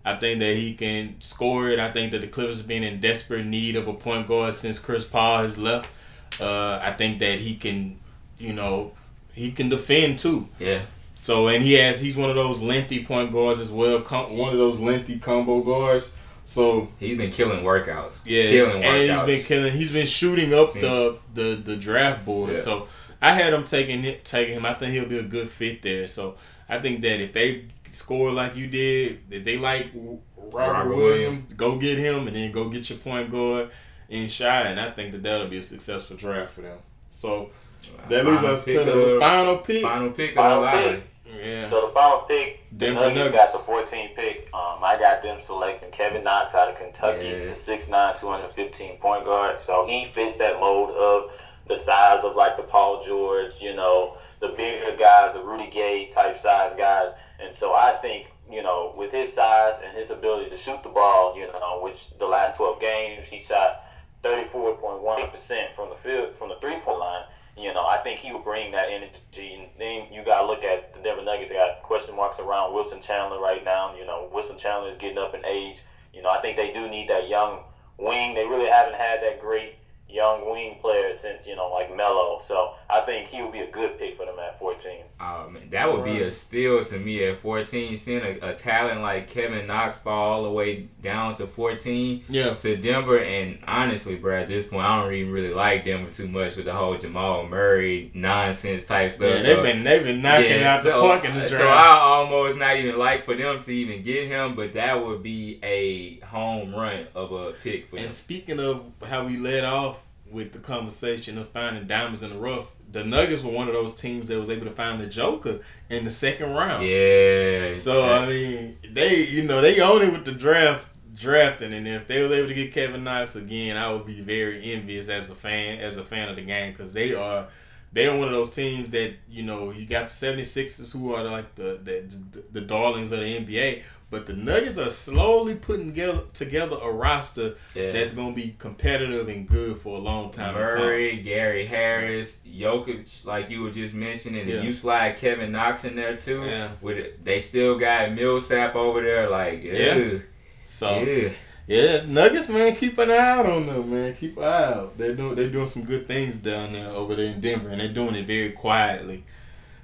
I think that he can score it. I think that the Clippers have been in desperate need of a point guard since Chris Paul has left. Uh, I think that he can, you know, he can defend too. Yeah. So and he has he's one of those lengthy point guards as well. Com- one of those lengthy combo guards. So He's been killing workouts. yeah, Killing and he's been killing. He's been shooting up the, the the draft board. Yeah. So I had him taking it, taking him. I think he'll be a good fit there. So I think that if they score like you did, if they like Robert, Robert Williams, go get him, and then go get your point guard in Shai, and I think that that'll be a successful draft for them. So that leads us to the final pick. final pick of Final the lottery. Yeah. So the final pick, the Nuggets Nuggets. got the 14th pick. Um, I got them selecting Kevin Knox out of Kentucky, Yeah. the 6'9", 215 point guard. So he fits that mold of the size of like the Paul George, you know, the bigger guys, the Rudy Gay type size guys. And so I think, you know, with his size and his ability to shoot the ball, you know, which the last 12 games he shot 34.1% from the field from the three point line. You know, I think he will bring that energy. And then you got to look at the Denver Nuggets. They got question marks around Wilson Chandler right now. You know, Wilson Chandler is getting up in age. You know, I think they do need that young wing. They really haven't had that great young wing player since you know like Melo. So I think he would be a good pick for them at 14. Oh, man, that would be a steal to me at 14. Seeing a, a talent like Kevin Knox fall all the way down to 14 Yeah. to Denver, and honestly, bro, at this point, I don't even really like Denver too much with the whole Jamal Murray nonsense type stuff. Yeah, they've been they've been knocking Yeah, out the so, park in the draft. So I almost not even like for them to even get him, but that would be a home run of a pick for them. and speaking of how we led off with the conversation of finding diamonds in the rough, the Nuggets were one of those teams that was able to find the Joker in the second round. Yeah. So I mean, they you know they own it with the draft drafting, and if they was able to get Kevin Knox again, I would be very envious as a fan as a fan of the game because they are. They are one of those teams that you know you got the 76ers who are like the the, the darlings of the NBA, but the Nuggets are slowly putting together, together a roster yeah. that's going to be competitive and good for a long time. Murray, Gary Harris, Jokic, like you were just mentioning, Yeah. and you slide Kevin Knox in there too. Yeah. With it, they still got Millsap over there, like Yeah. So ew. yeah, Nuggets man, keep an eye out on them, man. Keep an eye out. They're doing they're doing some good things down there over there in Denver, and they're doing it very quietly.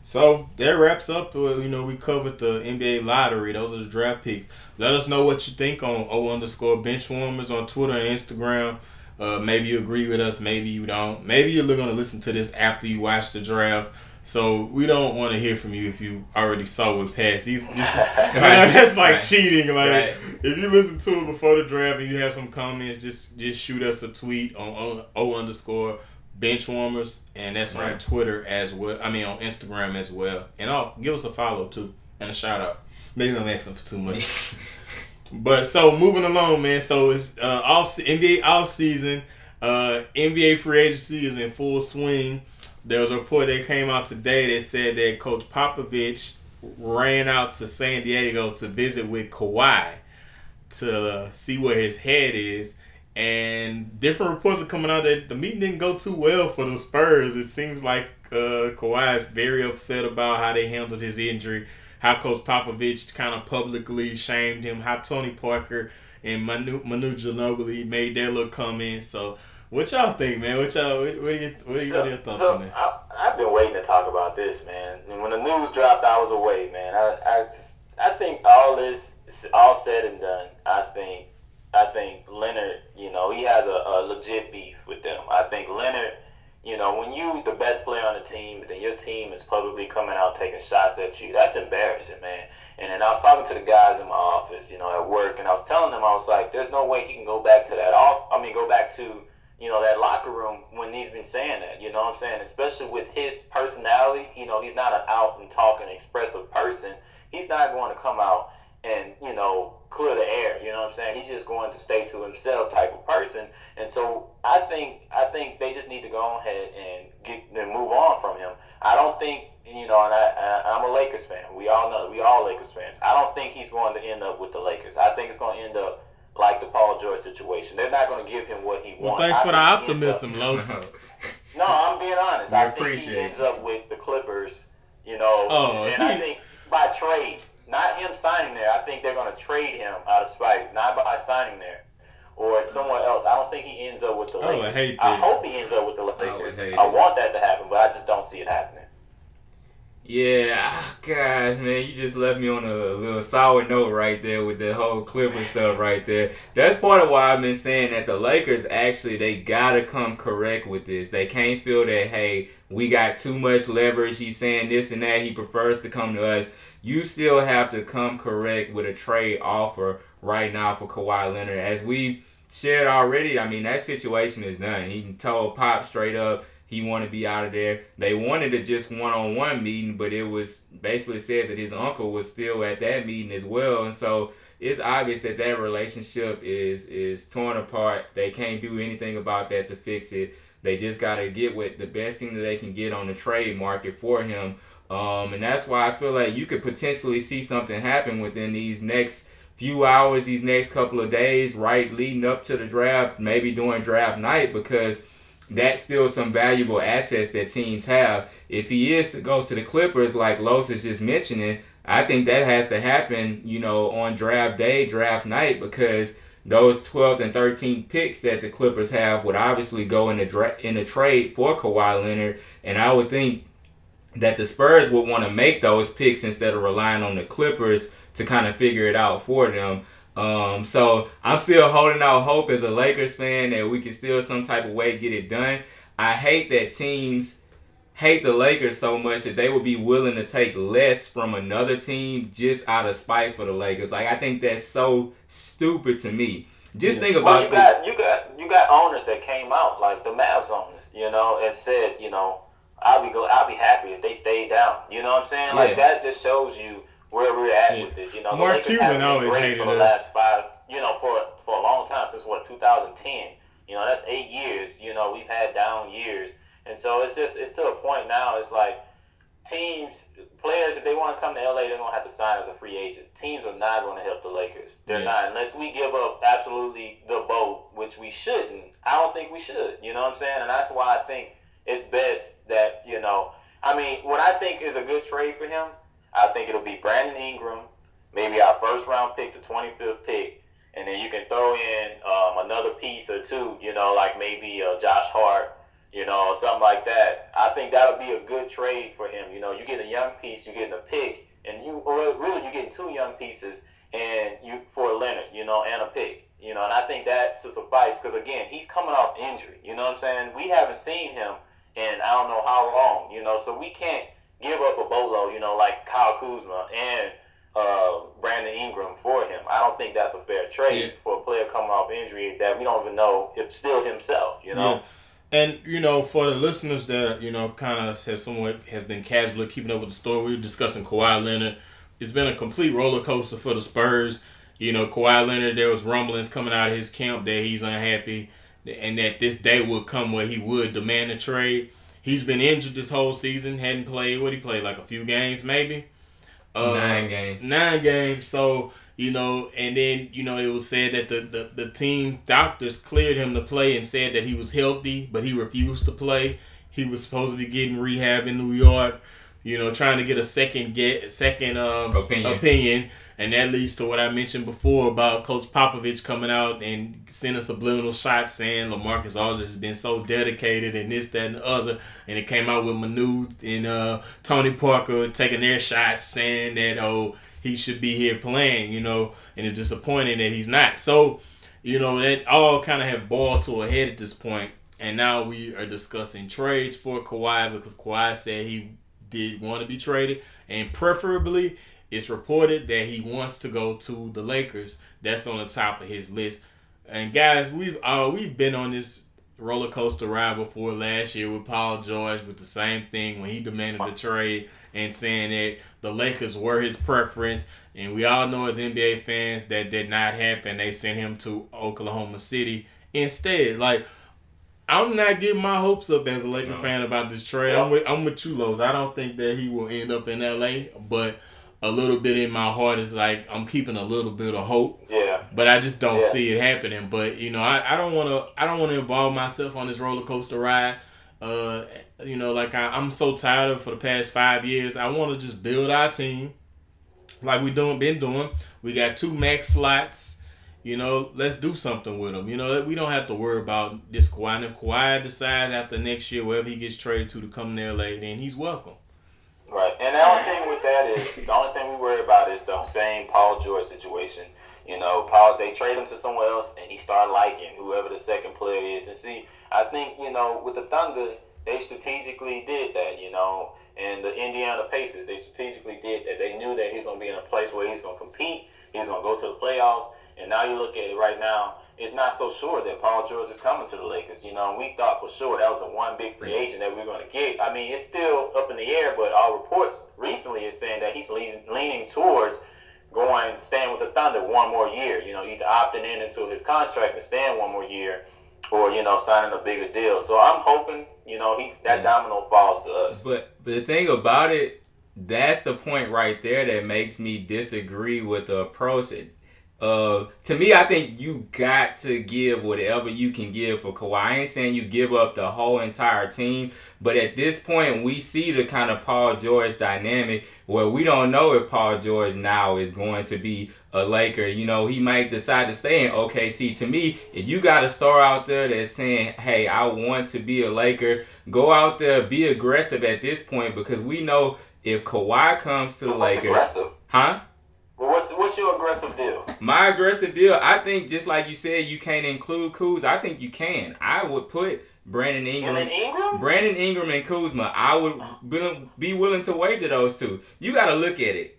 So that wraps up. uh, You know, we covered the NBA lottery. Those are the draft picks. Let us know what you think on O underscore benchwarmers on Twitter and Instagram. Uh, maybe you agree with us, maybe you don't. Maybe you're going to listen to this after you watch the draft. So we don't want to hear from you if you already saw it past. These, this is, (laughs) you know, that's like Right. cheating. Like Right. if you listen to it before the draft and you have some comments, just just shoot us a tweet on O, o underscore benchwarmers, and that's on Twitter as well. I mean on Instagram as well, and I'll give us a follow too and a shout out. Maybe I'm asking for too much. (laughs) But so moving along, man. So it's uh, all NBA off season. Uh, NBA free agency is in full swing. There was a report that came out today that said that Coach Popovich ran out to San Diego to visit with Kawhi to uh, see where his head is. And different reports are coming out that the meeting didn't go too well for the Spurs. It seems like uh, Kawhi is very upset about how they handled his injury, how Coach Popovich kind of publicly shamed him, how Tony Parker and Manu, Manu Ginobili made their little comments. So, what y'all think, man? What y'all? What, what are your what are, your- what are your thoughts so on that? I, I've been waiting to talk about this, man. And when the news dropped, I was away, man. I, I just, I think all this, is all said and done, I think, I think Leonard, you know, he has a, a legit beef with them. I think Leonard, you know, when you the best player on the team, then your team is publicly coming out taking shots at you. That's embarrassing, man. And then I was talking to the guys in my office, you know, at work, and I was telling them, I was like, there's no way he can go back to that off. I mean, go back to, you know, that locker room when he's been saying that. You know what I'm saying? Especially with his personality, you know, he's not an out and talking, expressive person. He's not going to come out and you know clear the air. You know what I'm saying? He's just going to stay to himself type of person. And so I think I think they just need to go ahead and get and move on from him. I don't think you know, and I, I am a Lakers fan. We all know we all Lakers fans. I don't think he's going to end up with the Lakers. I think it's going to end up like the Paul George situation. They're not going to give him what he well, wants. Well, thanks I for the optimism, Los. (laughs) no, I'm being honest. We I think he ends up with the Clippers. You know, oh, and he... I think by trade, not him signing there. I think they're going to trade him out of spite, not by signing there or somewhere else. I don't think he ends up with the Lakers. I, hate I hope he ends up with the Lakers. I, I want that to happen, but I just don't see it happening. Yeah, guys, man, you just left me on a little sour note right there with the whole Clipper stuff right there. That's part of why I've been saying that the Lakers actually they gotta come correct with this. They can't feel that hey, we got too much leverage. He's saying this and that. He prefers to come to us you still have to come correct with a trade offer right now for Kawhi Leonard. As we shared already, I mean, that situation is done. He told Pop straight up he wanted to be out of there. They wanted a just one on one meeting, but it was basically said that his uncle was still at that meeting as well. And so it's obvious that that relationship is is torn apart. They can't do anything about that to fix it. They just got to get what the best thing that they can get on the trade market for him. Um, and that's why I feel like you could potentially see something happen within these next few hours, these next couple of days, right leading up to the draft, maybe during draft night, because that's still some valuable assets that teams have. If he is to go to the Clippers, like Los is just mentioning, I think that has to happen, you know, on draft day, draft night, because those 12th and 13th picks that the Clippers have would obviously go in a dra- in a trade for Kawhi Leonard, and I would think that the Spurs would want to make those picks instead of relying on the Clippers to kind of figure it out for them. Um, so I'm still holding out hope as a Lakers fan that we can still some type of way get it done. I hate that teams hate the Lakers so much that they would be willing to take less from another team just out of spite for the Lakers. Like I think that's so stupid to me. Just think about well, you got you got you got owners that came out like the Mavs owners, you know, and said, you know, I'll be go. I'll be happy if they stay down. You know what I'm saying? Yeah. Like that just shows you where we're at yeah. with this. You know, Mark Cuban always hated for the us. last five. You know, for for a long time since what 2010. You know, that's eight years. You know, we've had down years, and so it's just it's to a point now. It's like teams, players, if they want to come to LA, they're gonna have to sign as a free agent. Teams are not going to help the Lakers. They're yeah. not unless we give up absolutely the boat, which we shouldn't. I don't think we should. You know what I'm saying? And that's why I think it's best that you know. I mean, what I think is a good trade for him, I think it'll be Brandon Ingram, maybe our first round pick, the 25th pick, and then you can throw in um, another piece or two, you know, like maybe uh, Josh Hart, you know, something like that. I think that'll be a good trade for him. You know, you get a young piece, you get a pick, and you or really you get two young pieces and you for Leonard, you know, and a pick. You know, and I think that to suffice because again, he's coming off injury. You know what I'm saying? We haven't seen him and I don't know how long, you know. So we can't give up a bolo, you know, like Kyle Kuzma and uh, Brandon Ingram for him. I don't think that's a fair trade yeah. for a player coming off injury that we don't even know if still himself, you know. Yeah. And you know, for the listeners that you know, kind of has someone has been casually keeping up with the story, we were discussing Kawhi Leonard. It's been a complete roller coaster for the Spurs. You know, Kawhi Leonard, there was rumblings coming out of his camp that he's unhappy and that this day would come where he would demand a trade. He's been injured this whole season, hadn't played. What he played like a few games, maybe. Uh, nine games. Nine games. So you know, and then you know it was said that the, the the team doctors cleared him to play and said that he was healthy, but he refused to play. He was supposed to be getting rehab in New York. You know, trying to get a second get second um, opinion. opinion and that leads to what I mentioned before about Coach Popovich coming out and sending subliminal shots saying LaMarcus Aldridge has been so dedicated and this, that, and the other. And it came out with Manu and uh, Tony Parker taking their shots saying that, oh, he should be here playing, you know, and it's disappointing that he's not. So, you know, that all kind of have boiled to a head at this point. and now we are discussing trades for Kawhi because Kawhi said he did want to be traded, and preferably it's reported that he wants to go to the Lakers. That's on the top of his list. And guys, we've uh, we've been on this roller coaster ride before last year with Paul George with the same thing when he demanded a trade and saying that the Lakers were his preference. And we all know as NBA fans that did not happen. They sent him to Oklahoma City instead. Like I'm not getting my hopes up as a Laker no. fan about this trade. I'm with I'm with you, Los. I don't think that he will end up in LA, but a little bit in my heart is like I'm keeping a little bit of hope. Yeah. But I just don't yeah. see it happening. But you know, I, I don't want to I don't want to involve myself on this roller coaster ride. Uh, you know, like I, I'm so tired of for the past five years. I want to just build our team, like we doing been doing. We got two max slots. You know, let's do something with them. You know, we don't have to worry about this Kawhi. And if Kawhi decides after next year, wherever he gets traded to, to come to LA, then he's welcome. Right. And the only thing with that is the only thing we worry about is the same Paul George situation. You know, Paul they trade him to someone else and he started liking whoever the second player is. And see, I think, you know, with the Thunder, they strategically did that, you know. And the Indiana Pacers, they strategically did that. They knew that he's gonna be in a place where he's gonna compete, he's gonna go to the playoffs. And now you look at it right now, it's not so sure that Paul George is coming to the Lakers. You know, we thought for sure that was a one big free agent that we were going to get. I mean, it's still up in the air, but our reports recently is saying that he's leaning towards going staying with the Thunder one more year. You know, either opting in into his contract and staying one more year, or you know, signing a bigger deal. So I'm hoping you know he that yeah. domino falls to us. But but the thing about it, that's the point right there that makes me disagree with the approach. Uh, to me, I think you got to give whatever you can give for Kawhi. I ain't saying you give up the whole entire team, but at this point, we see the kind of Paul George dynamic where we don't know if Paul George now is going to be a Laker. You know, he might decide to stay in OKC. To me, if you got a star out there that's saying, hey, I want to be a Laker, go out there, be aggressive at this point because we know if Kawhi comes to the Lakers. Aggressive? Huh? What's what's your aggressive deal? My aggressive deal, I think, just like you said, you can't include Kuz. I think you can. I would put Brandon Ingram, Brandon Ingram? Brandon Ingram, and Kuzma. I would be willing to wager those two. You got to look at it.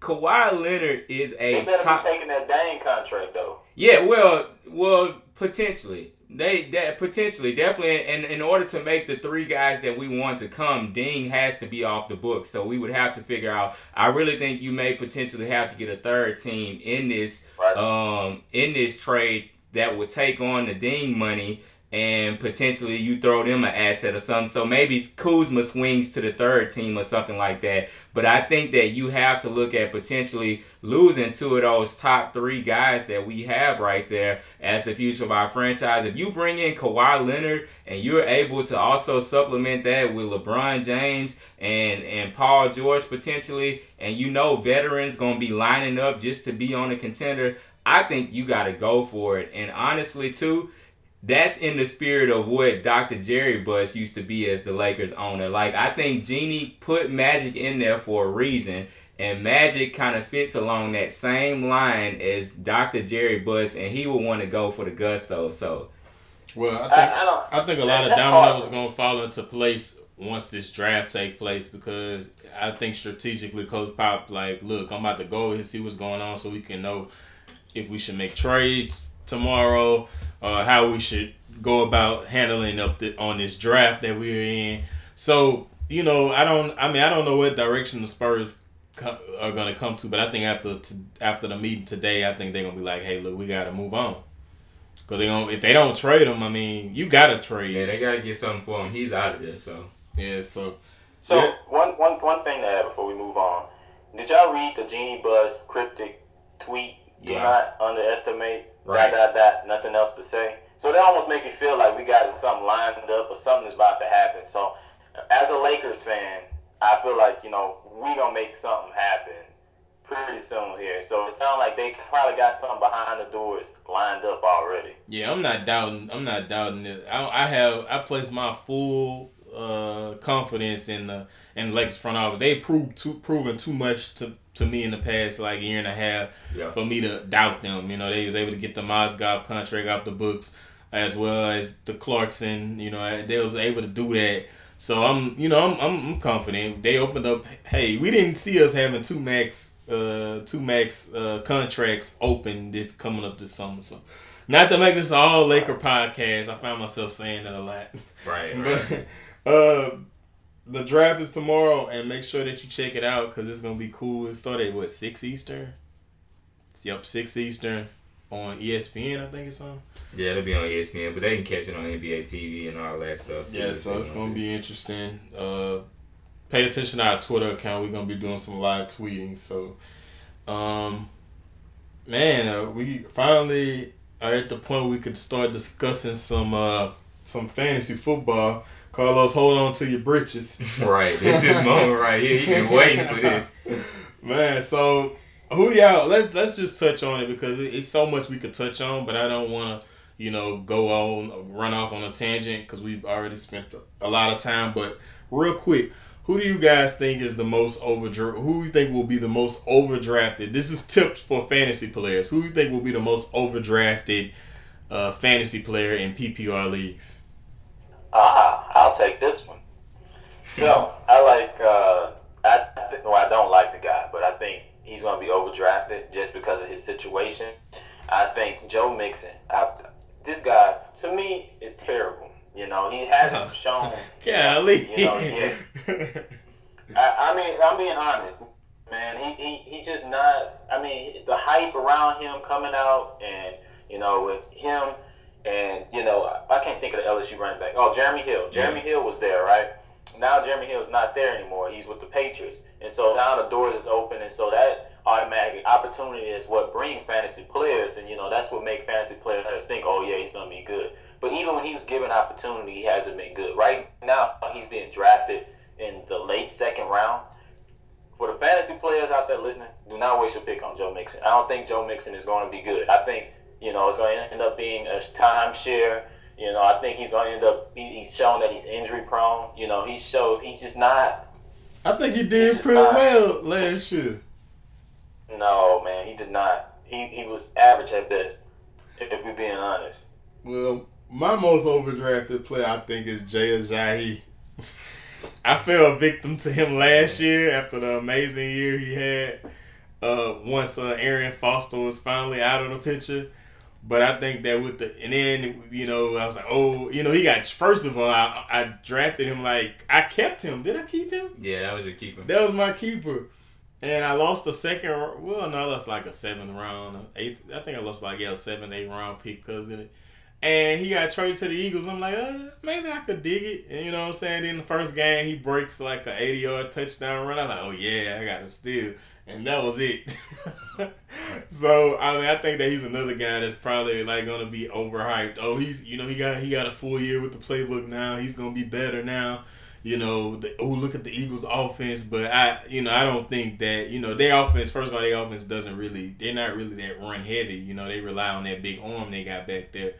Kawhi Leonard is a they better top. Be taking that Dame contract though. Yeah, well, well, potentially. They that potentially definitely and in order to make the three guys that we want to come, Deng has to be off the book. So we would have to figure out. I really think you may potentially have to get a third team in this right. um in this trade that would take on the Deng money and potentially you throw them an asset or something. So maybe Kuzma swings to the third team or something like that. But I think that you have to look at potentially losing two of those top three guys that we have right there as the future of our franchise. If you bring in Kawhi Leonard and you're able to also supplement that with LeBron James and and Paul George potentially, and you know veterans gonna be lining up just to be on a contender. I think you got to go for it. And honestly, too that's in the spirit of what Dr. Jerry Buss used to be as the Lakers owner. Like I think Jeanie put Magic in there for a reason, and Magic kind of fits along that same line as Dr. Jerry Buss, and he would want to go for the gusto. So, well, I think I, I, I think a lot of dominoes are gonna fall into place once this draft take place because I think strategically, Coach Pop like, look, I'm about to go and see what's going on so we can know if we should make trades tomorrow uh, how we should go about handling up the, on this draft that we're in. So you know, I don't. I mean, I don't know what direction the Spurs co- are going to come to, but I think after t- after the meeting today, I think they're going to be like, "Hey, look, we got to move on." Cause they don't, if they don't trade him, I mean, you gotta trade. Yeah, they gotta get something for him. He's out of there, so yeah. So, so yeah. one one one thing to add before we move on. Did y'all read the Jeanie Buss cryptic tweet? Do yeah. not underestimate Right. Dot, dot, dot, nothing else to say. So they almost make you feel like we got something lined up or something's about to happen. So as a Lakers fan, I feel like, you know, we gonna make something happen pretty soon here. So it sounds like they probably got something behind the doors lined up already. Yeah, I'm not doubting. I'm not doubting it. I, I have I place my full uh, confidence in the in the Lakers front office. They proved too proven too much to to me in the past like year and a half yeah. for me to doubt them. You know, they was able to get the Mozgov contract off the books. as well as the Clarkson. You know, they was able to do that. So I'm, you know, I'm, I'm, I'm confident. They opened up. Hey, we didn't see us having two max, uh, two max uh, contracts open this coming up this summer. So, not to make this all Laker podcast, I found myself saying that a lot. Right. (laughs) right. but, uh, the draft is tomorrow, and make sure that you check it out because it's gonna be cool. It started what six Eastern. Yep, six Eastern on ESPN. I think it's on. Yeah, it'll be on ESPN, but they can catch it on NBA TV and all that stuff. Too, yeah, so it's gonna be interesting. Uh, pay attention to our Twitter account. We're gonna be doing some live tweeting. So, um, man, uh, we finally are at the point we could start discussing some uh some fantasy football. Carlos, hold on to your britches. (laughs) right, this is moment right here. He been waiting for this. Man, so who do y'all? Let's let's just touch on it because it's so much we could touch on, but I don't want to, you know, go on run off on a tangent because we've already spent a lot of time. But real quick, who do you guys think is the most overdrafted? Who do you think will be the most overdrafted? This is tips for fantasy players. Who do you think will be the most overdrafted uh, fantasy player in PPR leagues? Ah, I'll take this one. So I like. Uh, I th- well, I don't like the guy, but I think he's going to be overdrafted just because of his situation. I think Joe Mixon, I, this guy to me is terrible. You know, he hasn't shown. (laughs) Golly. You know, yeah. (laughs) I, I mean, I'm being honest, man. He, he he's just not. I mean, the hype around him coming out, and you know, with him, and you know, I, I can't think of the LSU running back. Oh, Jeremy Hill. Jeremy yeah. Hill was there, right? Now Jeremy Hill is not there anymore. He's with the Patriots. And so now the doors is open, and so that automatic opportunity is what bring fantasy players, and you know that's what make fantasy players think, oh yeah, he's gonna be good. But even when he was given opportunity, he hasn't been good. Right now, he's being drafted in the late second round. For the fantasy players out there listening, do not waste your pick on Joe Mixon. I don't think Joe Mixon is going to be good. I think you know it's going to end up being a timeshare. You know, I think he's going to end up. He's shown that he's injury prone. You know, he shows he's just not I think he did pretty not, well last year. No, man, he did not. He he was average at best, if we're being honest. Well, my most overdrafted player, I think, is Jay Ajayi. (laughs) I fell victim to him last year after the amazing year he had. Uh, once uh, Arian Foster was finally out of the picture, but I think that with the and then you know I was like, oh, you know he got first of all I, I drafted him like I kept him. Did I keep him? Yeah, that was your keeper. That was my keeper, and I lost the second. Well, no, I lost like a seventh round, eighth. I think I lost like yeah, seventh, eighth round pick because of it. And he got traded to the Eagles. I'm like, uh, maybe I could dig it. And you know what I'm saying? In the first game, he breaks like an 80 yard touchdown run. I'm like, oh yeah, I got to steal and that was it. (laughs) so I mean, I think that he's another guy that's probably like gonna be overhyped. Oh, he's you know he got he got a full year with the playbook now. He's gonna be better now. You know, the, oh look at the Eagles' offense, but I you know I don't think that you know their offense. First of all, their offense doesn't really they're not really that run heavy. You know, they rely on that big arm they got back there.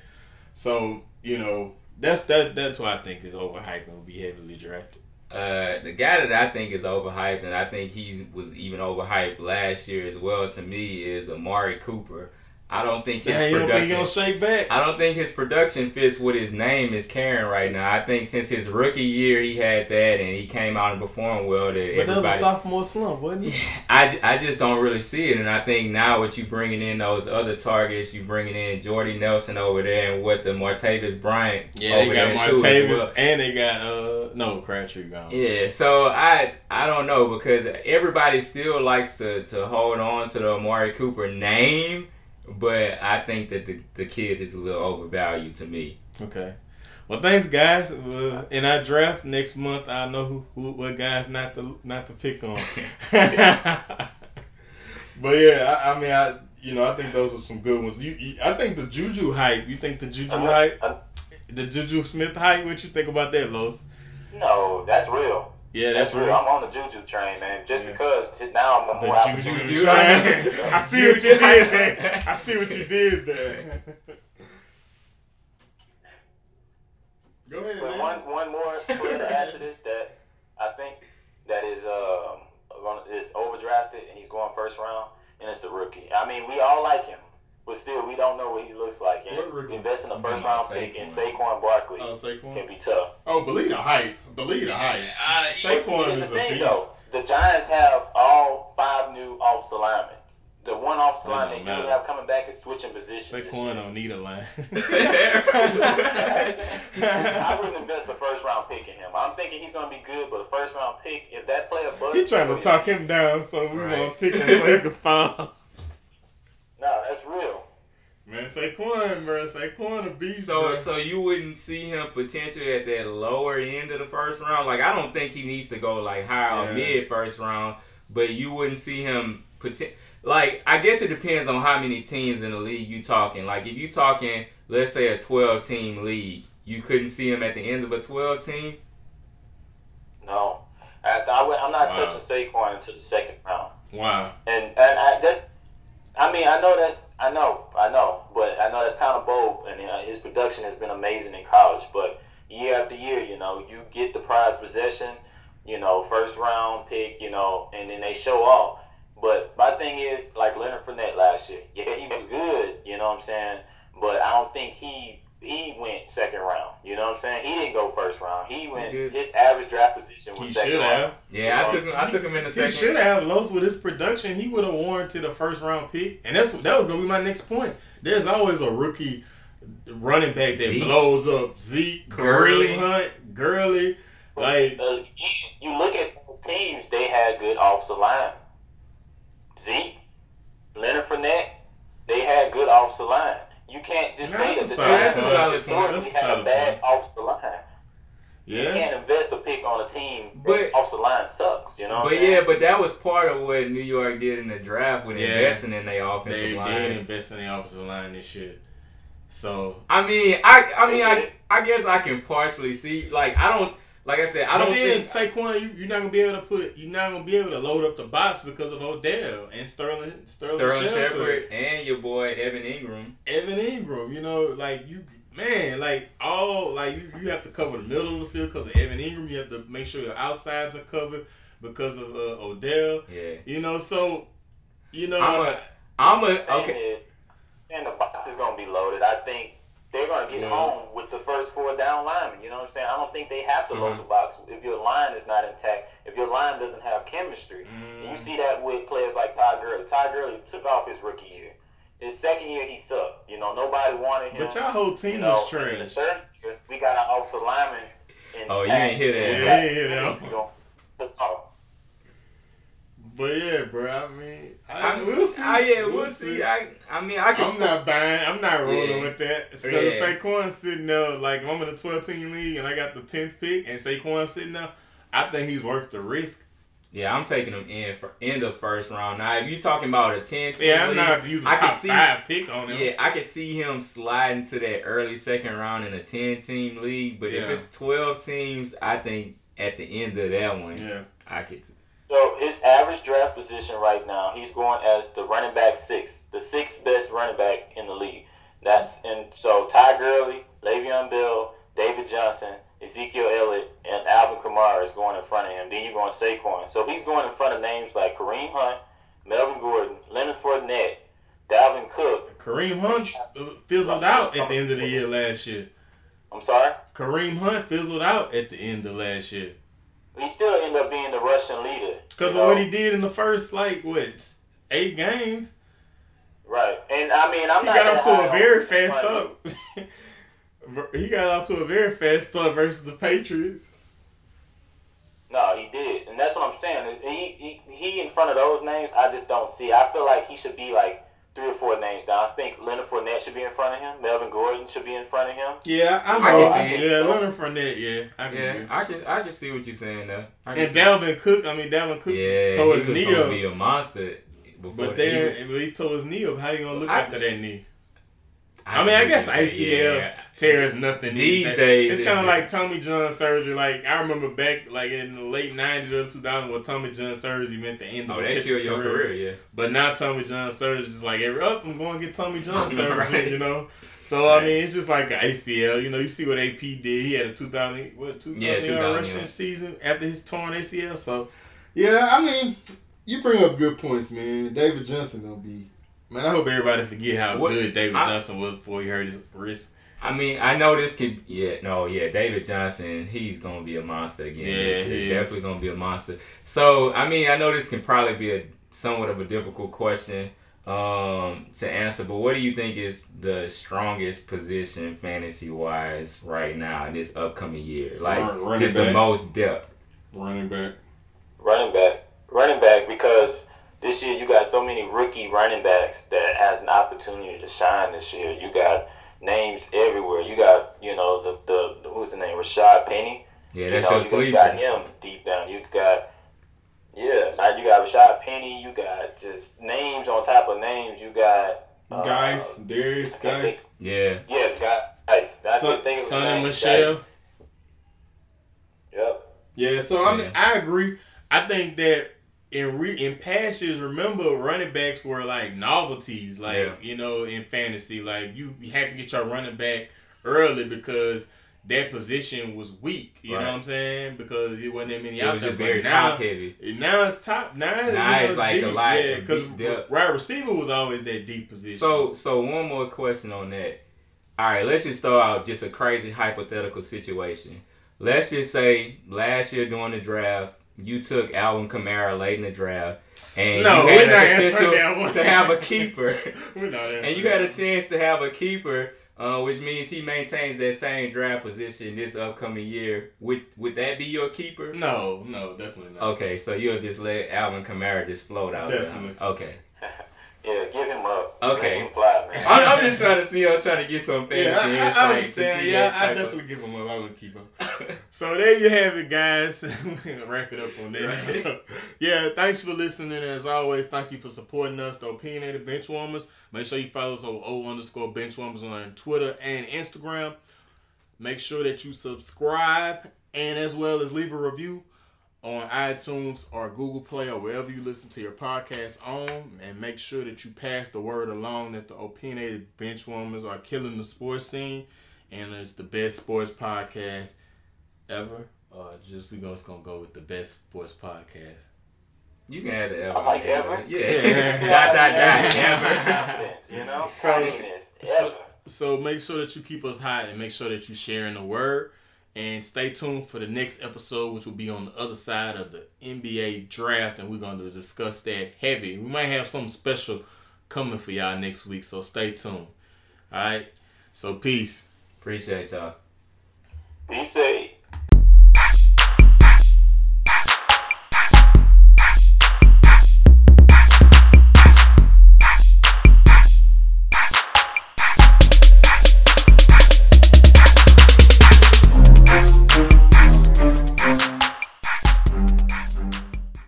So you know that's that that's why I think is overhyped and will be heavily drafted. Uh, the guy that I think is overhyped, and I think he was even overhyped last year as well. To me, is Amari Cooper. I don't think his Damn, production. Think shake back? I don't think his production fits what his name is carrying right now. I think since his rookie year he had that and he came out and performed well. That but everybody, that was a sophomore slump, wasn't it? (laughs) I, I just don't really see it, and I think now what you bringing in those other targets, you bringing in Jordy Nelson over there, and what the Martavis Bryant. Yeah, over they got Martavis, well. and they got uh no Crabtree gone. Yeah, so I I don't know because everybody still likes to to hold on to the Amari Cooper name but I think that the, the kid is a little overvalued to me. Okay. Well, thanks, guys. Uh, in our draft next month, I know who, who what guys not to not to pick on. (laughs) but yeah, I, I, mean, I you know I think those are some good ones. You, you I think the Juju hype. You think the Juju uh, hype, uh, the Juju Smith hype? What you think about that, Los? No, that's real. Yeah, that's, that's real. I'm on the juju train, man. Just yeah. because now I'm the more the juju, juju train. (laughs) I see what you did there. I see what you did there. Go ahead, but man. One, one more (laughs) player to add to this that I think that is um is overdrafted and he's going first round, and it's the rookie. I mean, we all like him. But still, we don't know what he looks like. And What rookie? investing a first round pick in Saquon? Saquon Barkley Oh, can be tough. Oh, believe the hype. Believe the hype. Uh, Saquon is the a thing, beast. though. The Giants have all five new offensive linemen. The one offensive That lineman they do matter. have coming back is switching positions. this Saquon year. don't need a line. (laughs) (laughs) I wouldn't invest a first round pick in him. I'm thinking he's going to be good, but a first round pick, if that player busts, he's trying to talk him down, so we Right. gonna pick him so he can (laughs) fall. No, that's real. Man, Saquon, bro, Saquon a beast. So, bro. so you wouldn't see him potentially at that lower end of the first round. Like I don't think he needs to go like high Yeah. or mid first round, but you wouldn't see him poten- Like I guess it depends on how many teams in the league you talking. Like if you talking, let's say a twelve team league, you couldn't see him at the end of a twelve team. No. I, I, I'm not Wow. touching Saquon until the second round. wow. And and I, that's, I mean, I know that's, I know, I know, but I know that's kind of bold. And uh, his production has been amazing in college. But year after year, you know, you get the prize possession, you know, first round pick, you know, and then they show off. But my thing is, like Leonard Fournette last year, (laughs) yeah, he was good, you know what I'm saying. But I don't think he he went second round. You know what I'm saying? He didn't go first round. He went. did. his average draft position was He second should round. have. Yeah, I took him. I took him in the second. He second. should have. Los with his production, he would have warranted a first round pick, and that's that was gonna be my next point. There's always a rookie running back that Zeke. blows up. Zeke, Kareem Gurley. Hunt, Gurley, like Uh, you- you look at those teams, they had good offensive line. Zeke, Leonard Fournette, they had good offensive line. You can't just Nah, say that the solid Giants point. That's a solid historically point. A had a solid bad offensive line. You can't invest a pick on a team But- that offensive line sucks. You know But I'm yeah, but that was part of what New York did in the draft with Yeah. investing in their offensive They line. did invest in the offensive line this year, so I mean, I I mean, I. I guess I can partially see. Like I don't, like I said, I but don't then think. Saquon, you, you're not gonna be able to put, you're not gonna be able to load up the box because of Odell and Sterling, Sterling, Sterling Shepard. Shepard and your boy Evan Engram. Evan Engram, you know, like you, man, like all, like you, you have to cover the middle of the field because of Evan Engram. You have to make sure your outsides are covered because of uh, Odell. Yeah, You know, so you know, I'm a- I'm a okay. is, saying the box is going to be loaded. I think they're going to get Yeah. home with the first four down linemen. You know what I'm saying? I don't think they have to Mhm. load the box if your line is not intact. If your line doesn't have chemistry, Mm. And you see that with players like Ty Gurley. Ty Gurley took off his rookie year. His second year, he sucked. You know, nobody wanted him. but y'all whole team you know, was trash. third year, we got an offensive lineman. Oh, (laughs) you didn't hear that. Yeah, you didn't hear that. You know, took off. But yeah, bro, I mean, I, I, we'll see. I, yeah, we'll see. I, I mean, I can. I'm not buying. I'm not rolling Yeah. with that. Because Yeah. Saquon's sitting there, like if I'm in a 12 team league and I got the 10th pick, and Saquon's sitting there. I think he's worth the risk. Yeah, I'm taking him in for in the first round. Now, if you're talking about a ten, team Yeah, I'm not using I can top see- five pick on him. Yeah, I could see him sliding to that early second round in a ten team league. But if it's twelve teams, I think at the end of that one, Yeah. I could. So his average draft position right now, he's going as the running back six, the sixth best running back in the league. That's and so Ty Gurley, Le'Veon Bell, David Johnson, Ezekiel Elliott, and Alvin Kamara is going in front of him. Then you're going Saquon. So he's going in front of names like Kareem Hunt, Melvin Gordon, Leonard Fournette, Dalvin Cook. Kareem Hunt fizzled out at the end of the year last year. I'm sorry. Kareem Hunt fizzled out at the end of last year He still ended up being the rushing leader. because you of what he did in the first like what eight games. Right. And I mean, I'm He not got off to a very fast start. (laughs) he got off to a very fast start versus the Patriots. No, he did, and that's what I'm saying. He, he he in front of those names, I just don't see. I feel like he should be like three or four names down. I think Leonard Fournette should be in front of him. Melvin Gordon should be in front of him. Yeah, I I know. can see it. yeah, Leonard Fournette. Yeah, I can Yeah. I can. I can see what you're saying though. I can And Dalvin Cook. I mean, Dalvin Cook yeah, tore his was knee gonna up. be a monster. But then Eagles. if he tore his knee up, how you gonna look I- after that knee? I mean, I guess ACL Yeah. Tears nothing These days. days, It's kind of like Tommy John surgery. Like I remember back, like in the late '90s or 2000, when Tommy John surgery meant the end of Oh, a that killed your career, yeah. But now Tommy John surgery is like every up, I'm going to get Tommy John (laughs) surgery. Right. You know. So Right. I mean, it's just like an ACL. You know, you see what AP did. He had a 2000 what 2000 Yeah, yard 2000, rushing yeah. season after his torn ACL. So yeah, I mean, you bring up good points, man. David Johnson gonna be Man, I hope everybody forget how What- good David I- Johnson was before he hurt his wrist. I mean, I know this could. Yeah, no, yeah. David Johnson, he's gonna be a monster again. Yeah, this year. he definitely gonna be a monster. So, I mean, I know this can probably be a somewhat of a difficult question um, to answer, but what do you think is the strongest position fantasy wise right now in this upcoming year? Like, Run- running just the most depth. Running back. Running back, running back, because this year you got so many rookie running backs that has an opportunity to shine this year. You got names everywhere. You got you know the the who's the name Rashad Penny. Yeah, You that's know, your you got him deep down. You got yeah, you got Rashad Penny. You got just names on top of names. You got uh, guys, Derrius, Guice. think- Yeah, Yes, guys. That's Son, the thing. with Son and names, Michel. guys. Yep. Yeah, so I mean, Yeah. I agree. I think that in re in past years, remember running backs were like novelties, like Yeah. you know, in fantasy, like you, you had to get your running back early because that position was weak. You know what I'm saying? Because it wasn't that many it out was there. very now, top heavy. now it's top. Now, you Now know, it's like a deep. lot Yeah, because wide receiver was always that deep position. So, so one more question on that. All right, let's just throw out just a crazy hypothetical situation. Let's just say last year during the draft, you took Alvin Kamara late in the draft, and No, you we're had not a answering potential to have a keeper, (laughs) We're not and you had a chance to have a keeper, uh, which means he maintains that same draft position this upcoming year. Would would that be your keeper? No, no, definitely not. Okay, so you'll just let Alvin Kamara just float out Definitely. there. Okay. (laughs) Yeah, give him up. Okay. Him fly, man. (laughs) I'm, I'm just trying to see. I'm trying to get some fantasy Yeah, I, I, I to understand. see Yeah, I type of- definitely give him up. I would keep him. (laughs) So there you have it, guys. (laughs) Wrap it up on that. Right. yeah, thanks for listening. As always, thank you for supporting us, the Opinionated Benchwarmers. Make sure you follow us on O underscore Benchwarmers on Twitter and Instagram. Make sure that you subscribe and as well as leave a review on iTunes or Google Play or wherever you listen to your podcast on. And make sure that you pass the word along that the Opinionated Benchwarmers are killing the sports scene and it's the best sports podcast ever. Or just we gonna, just gonna go with the best sports podcast. You can add the ever. I like in there, ever. man. Yeah. Yeah. dot dot dot ever. You know? So- so- ever. So make sure that you keep us hot and make sure that you sharing the word. And stay tuned for the next episode, which will be on the other side of the NBA draft, and we're going to discuss that heavy. We might have something special coming for y'all next week, so stay tuned. All right. So peace. Appreciate y'all. Peace. safe.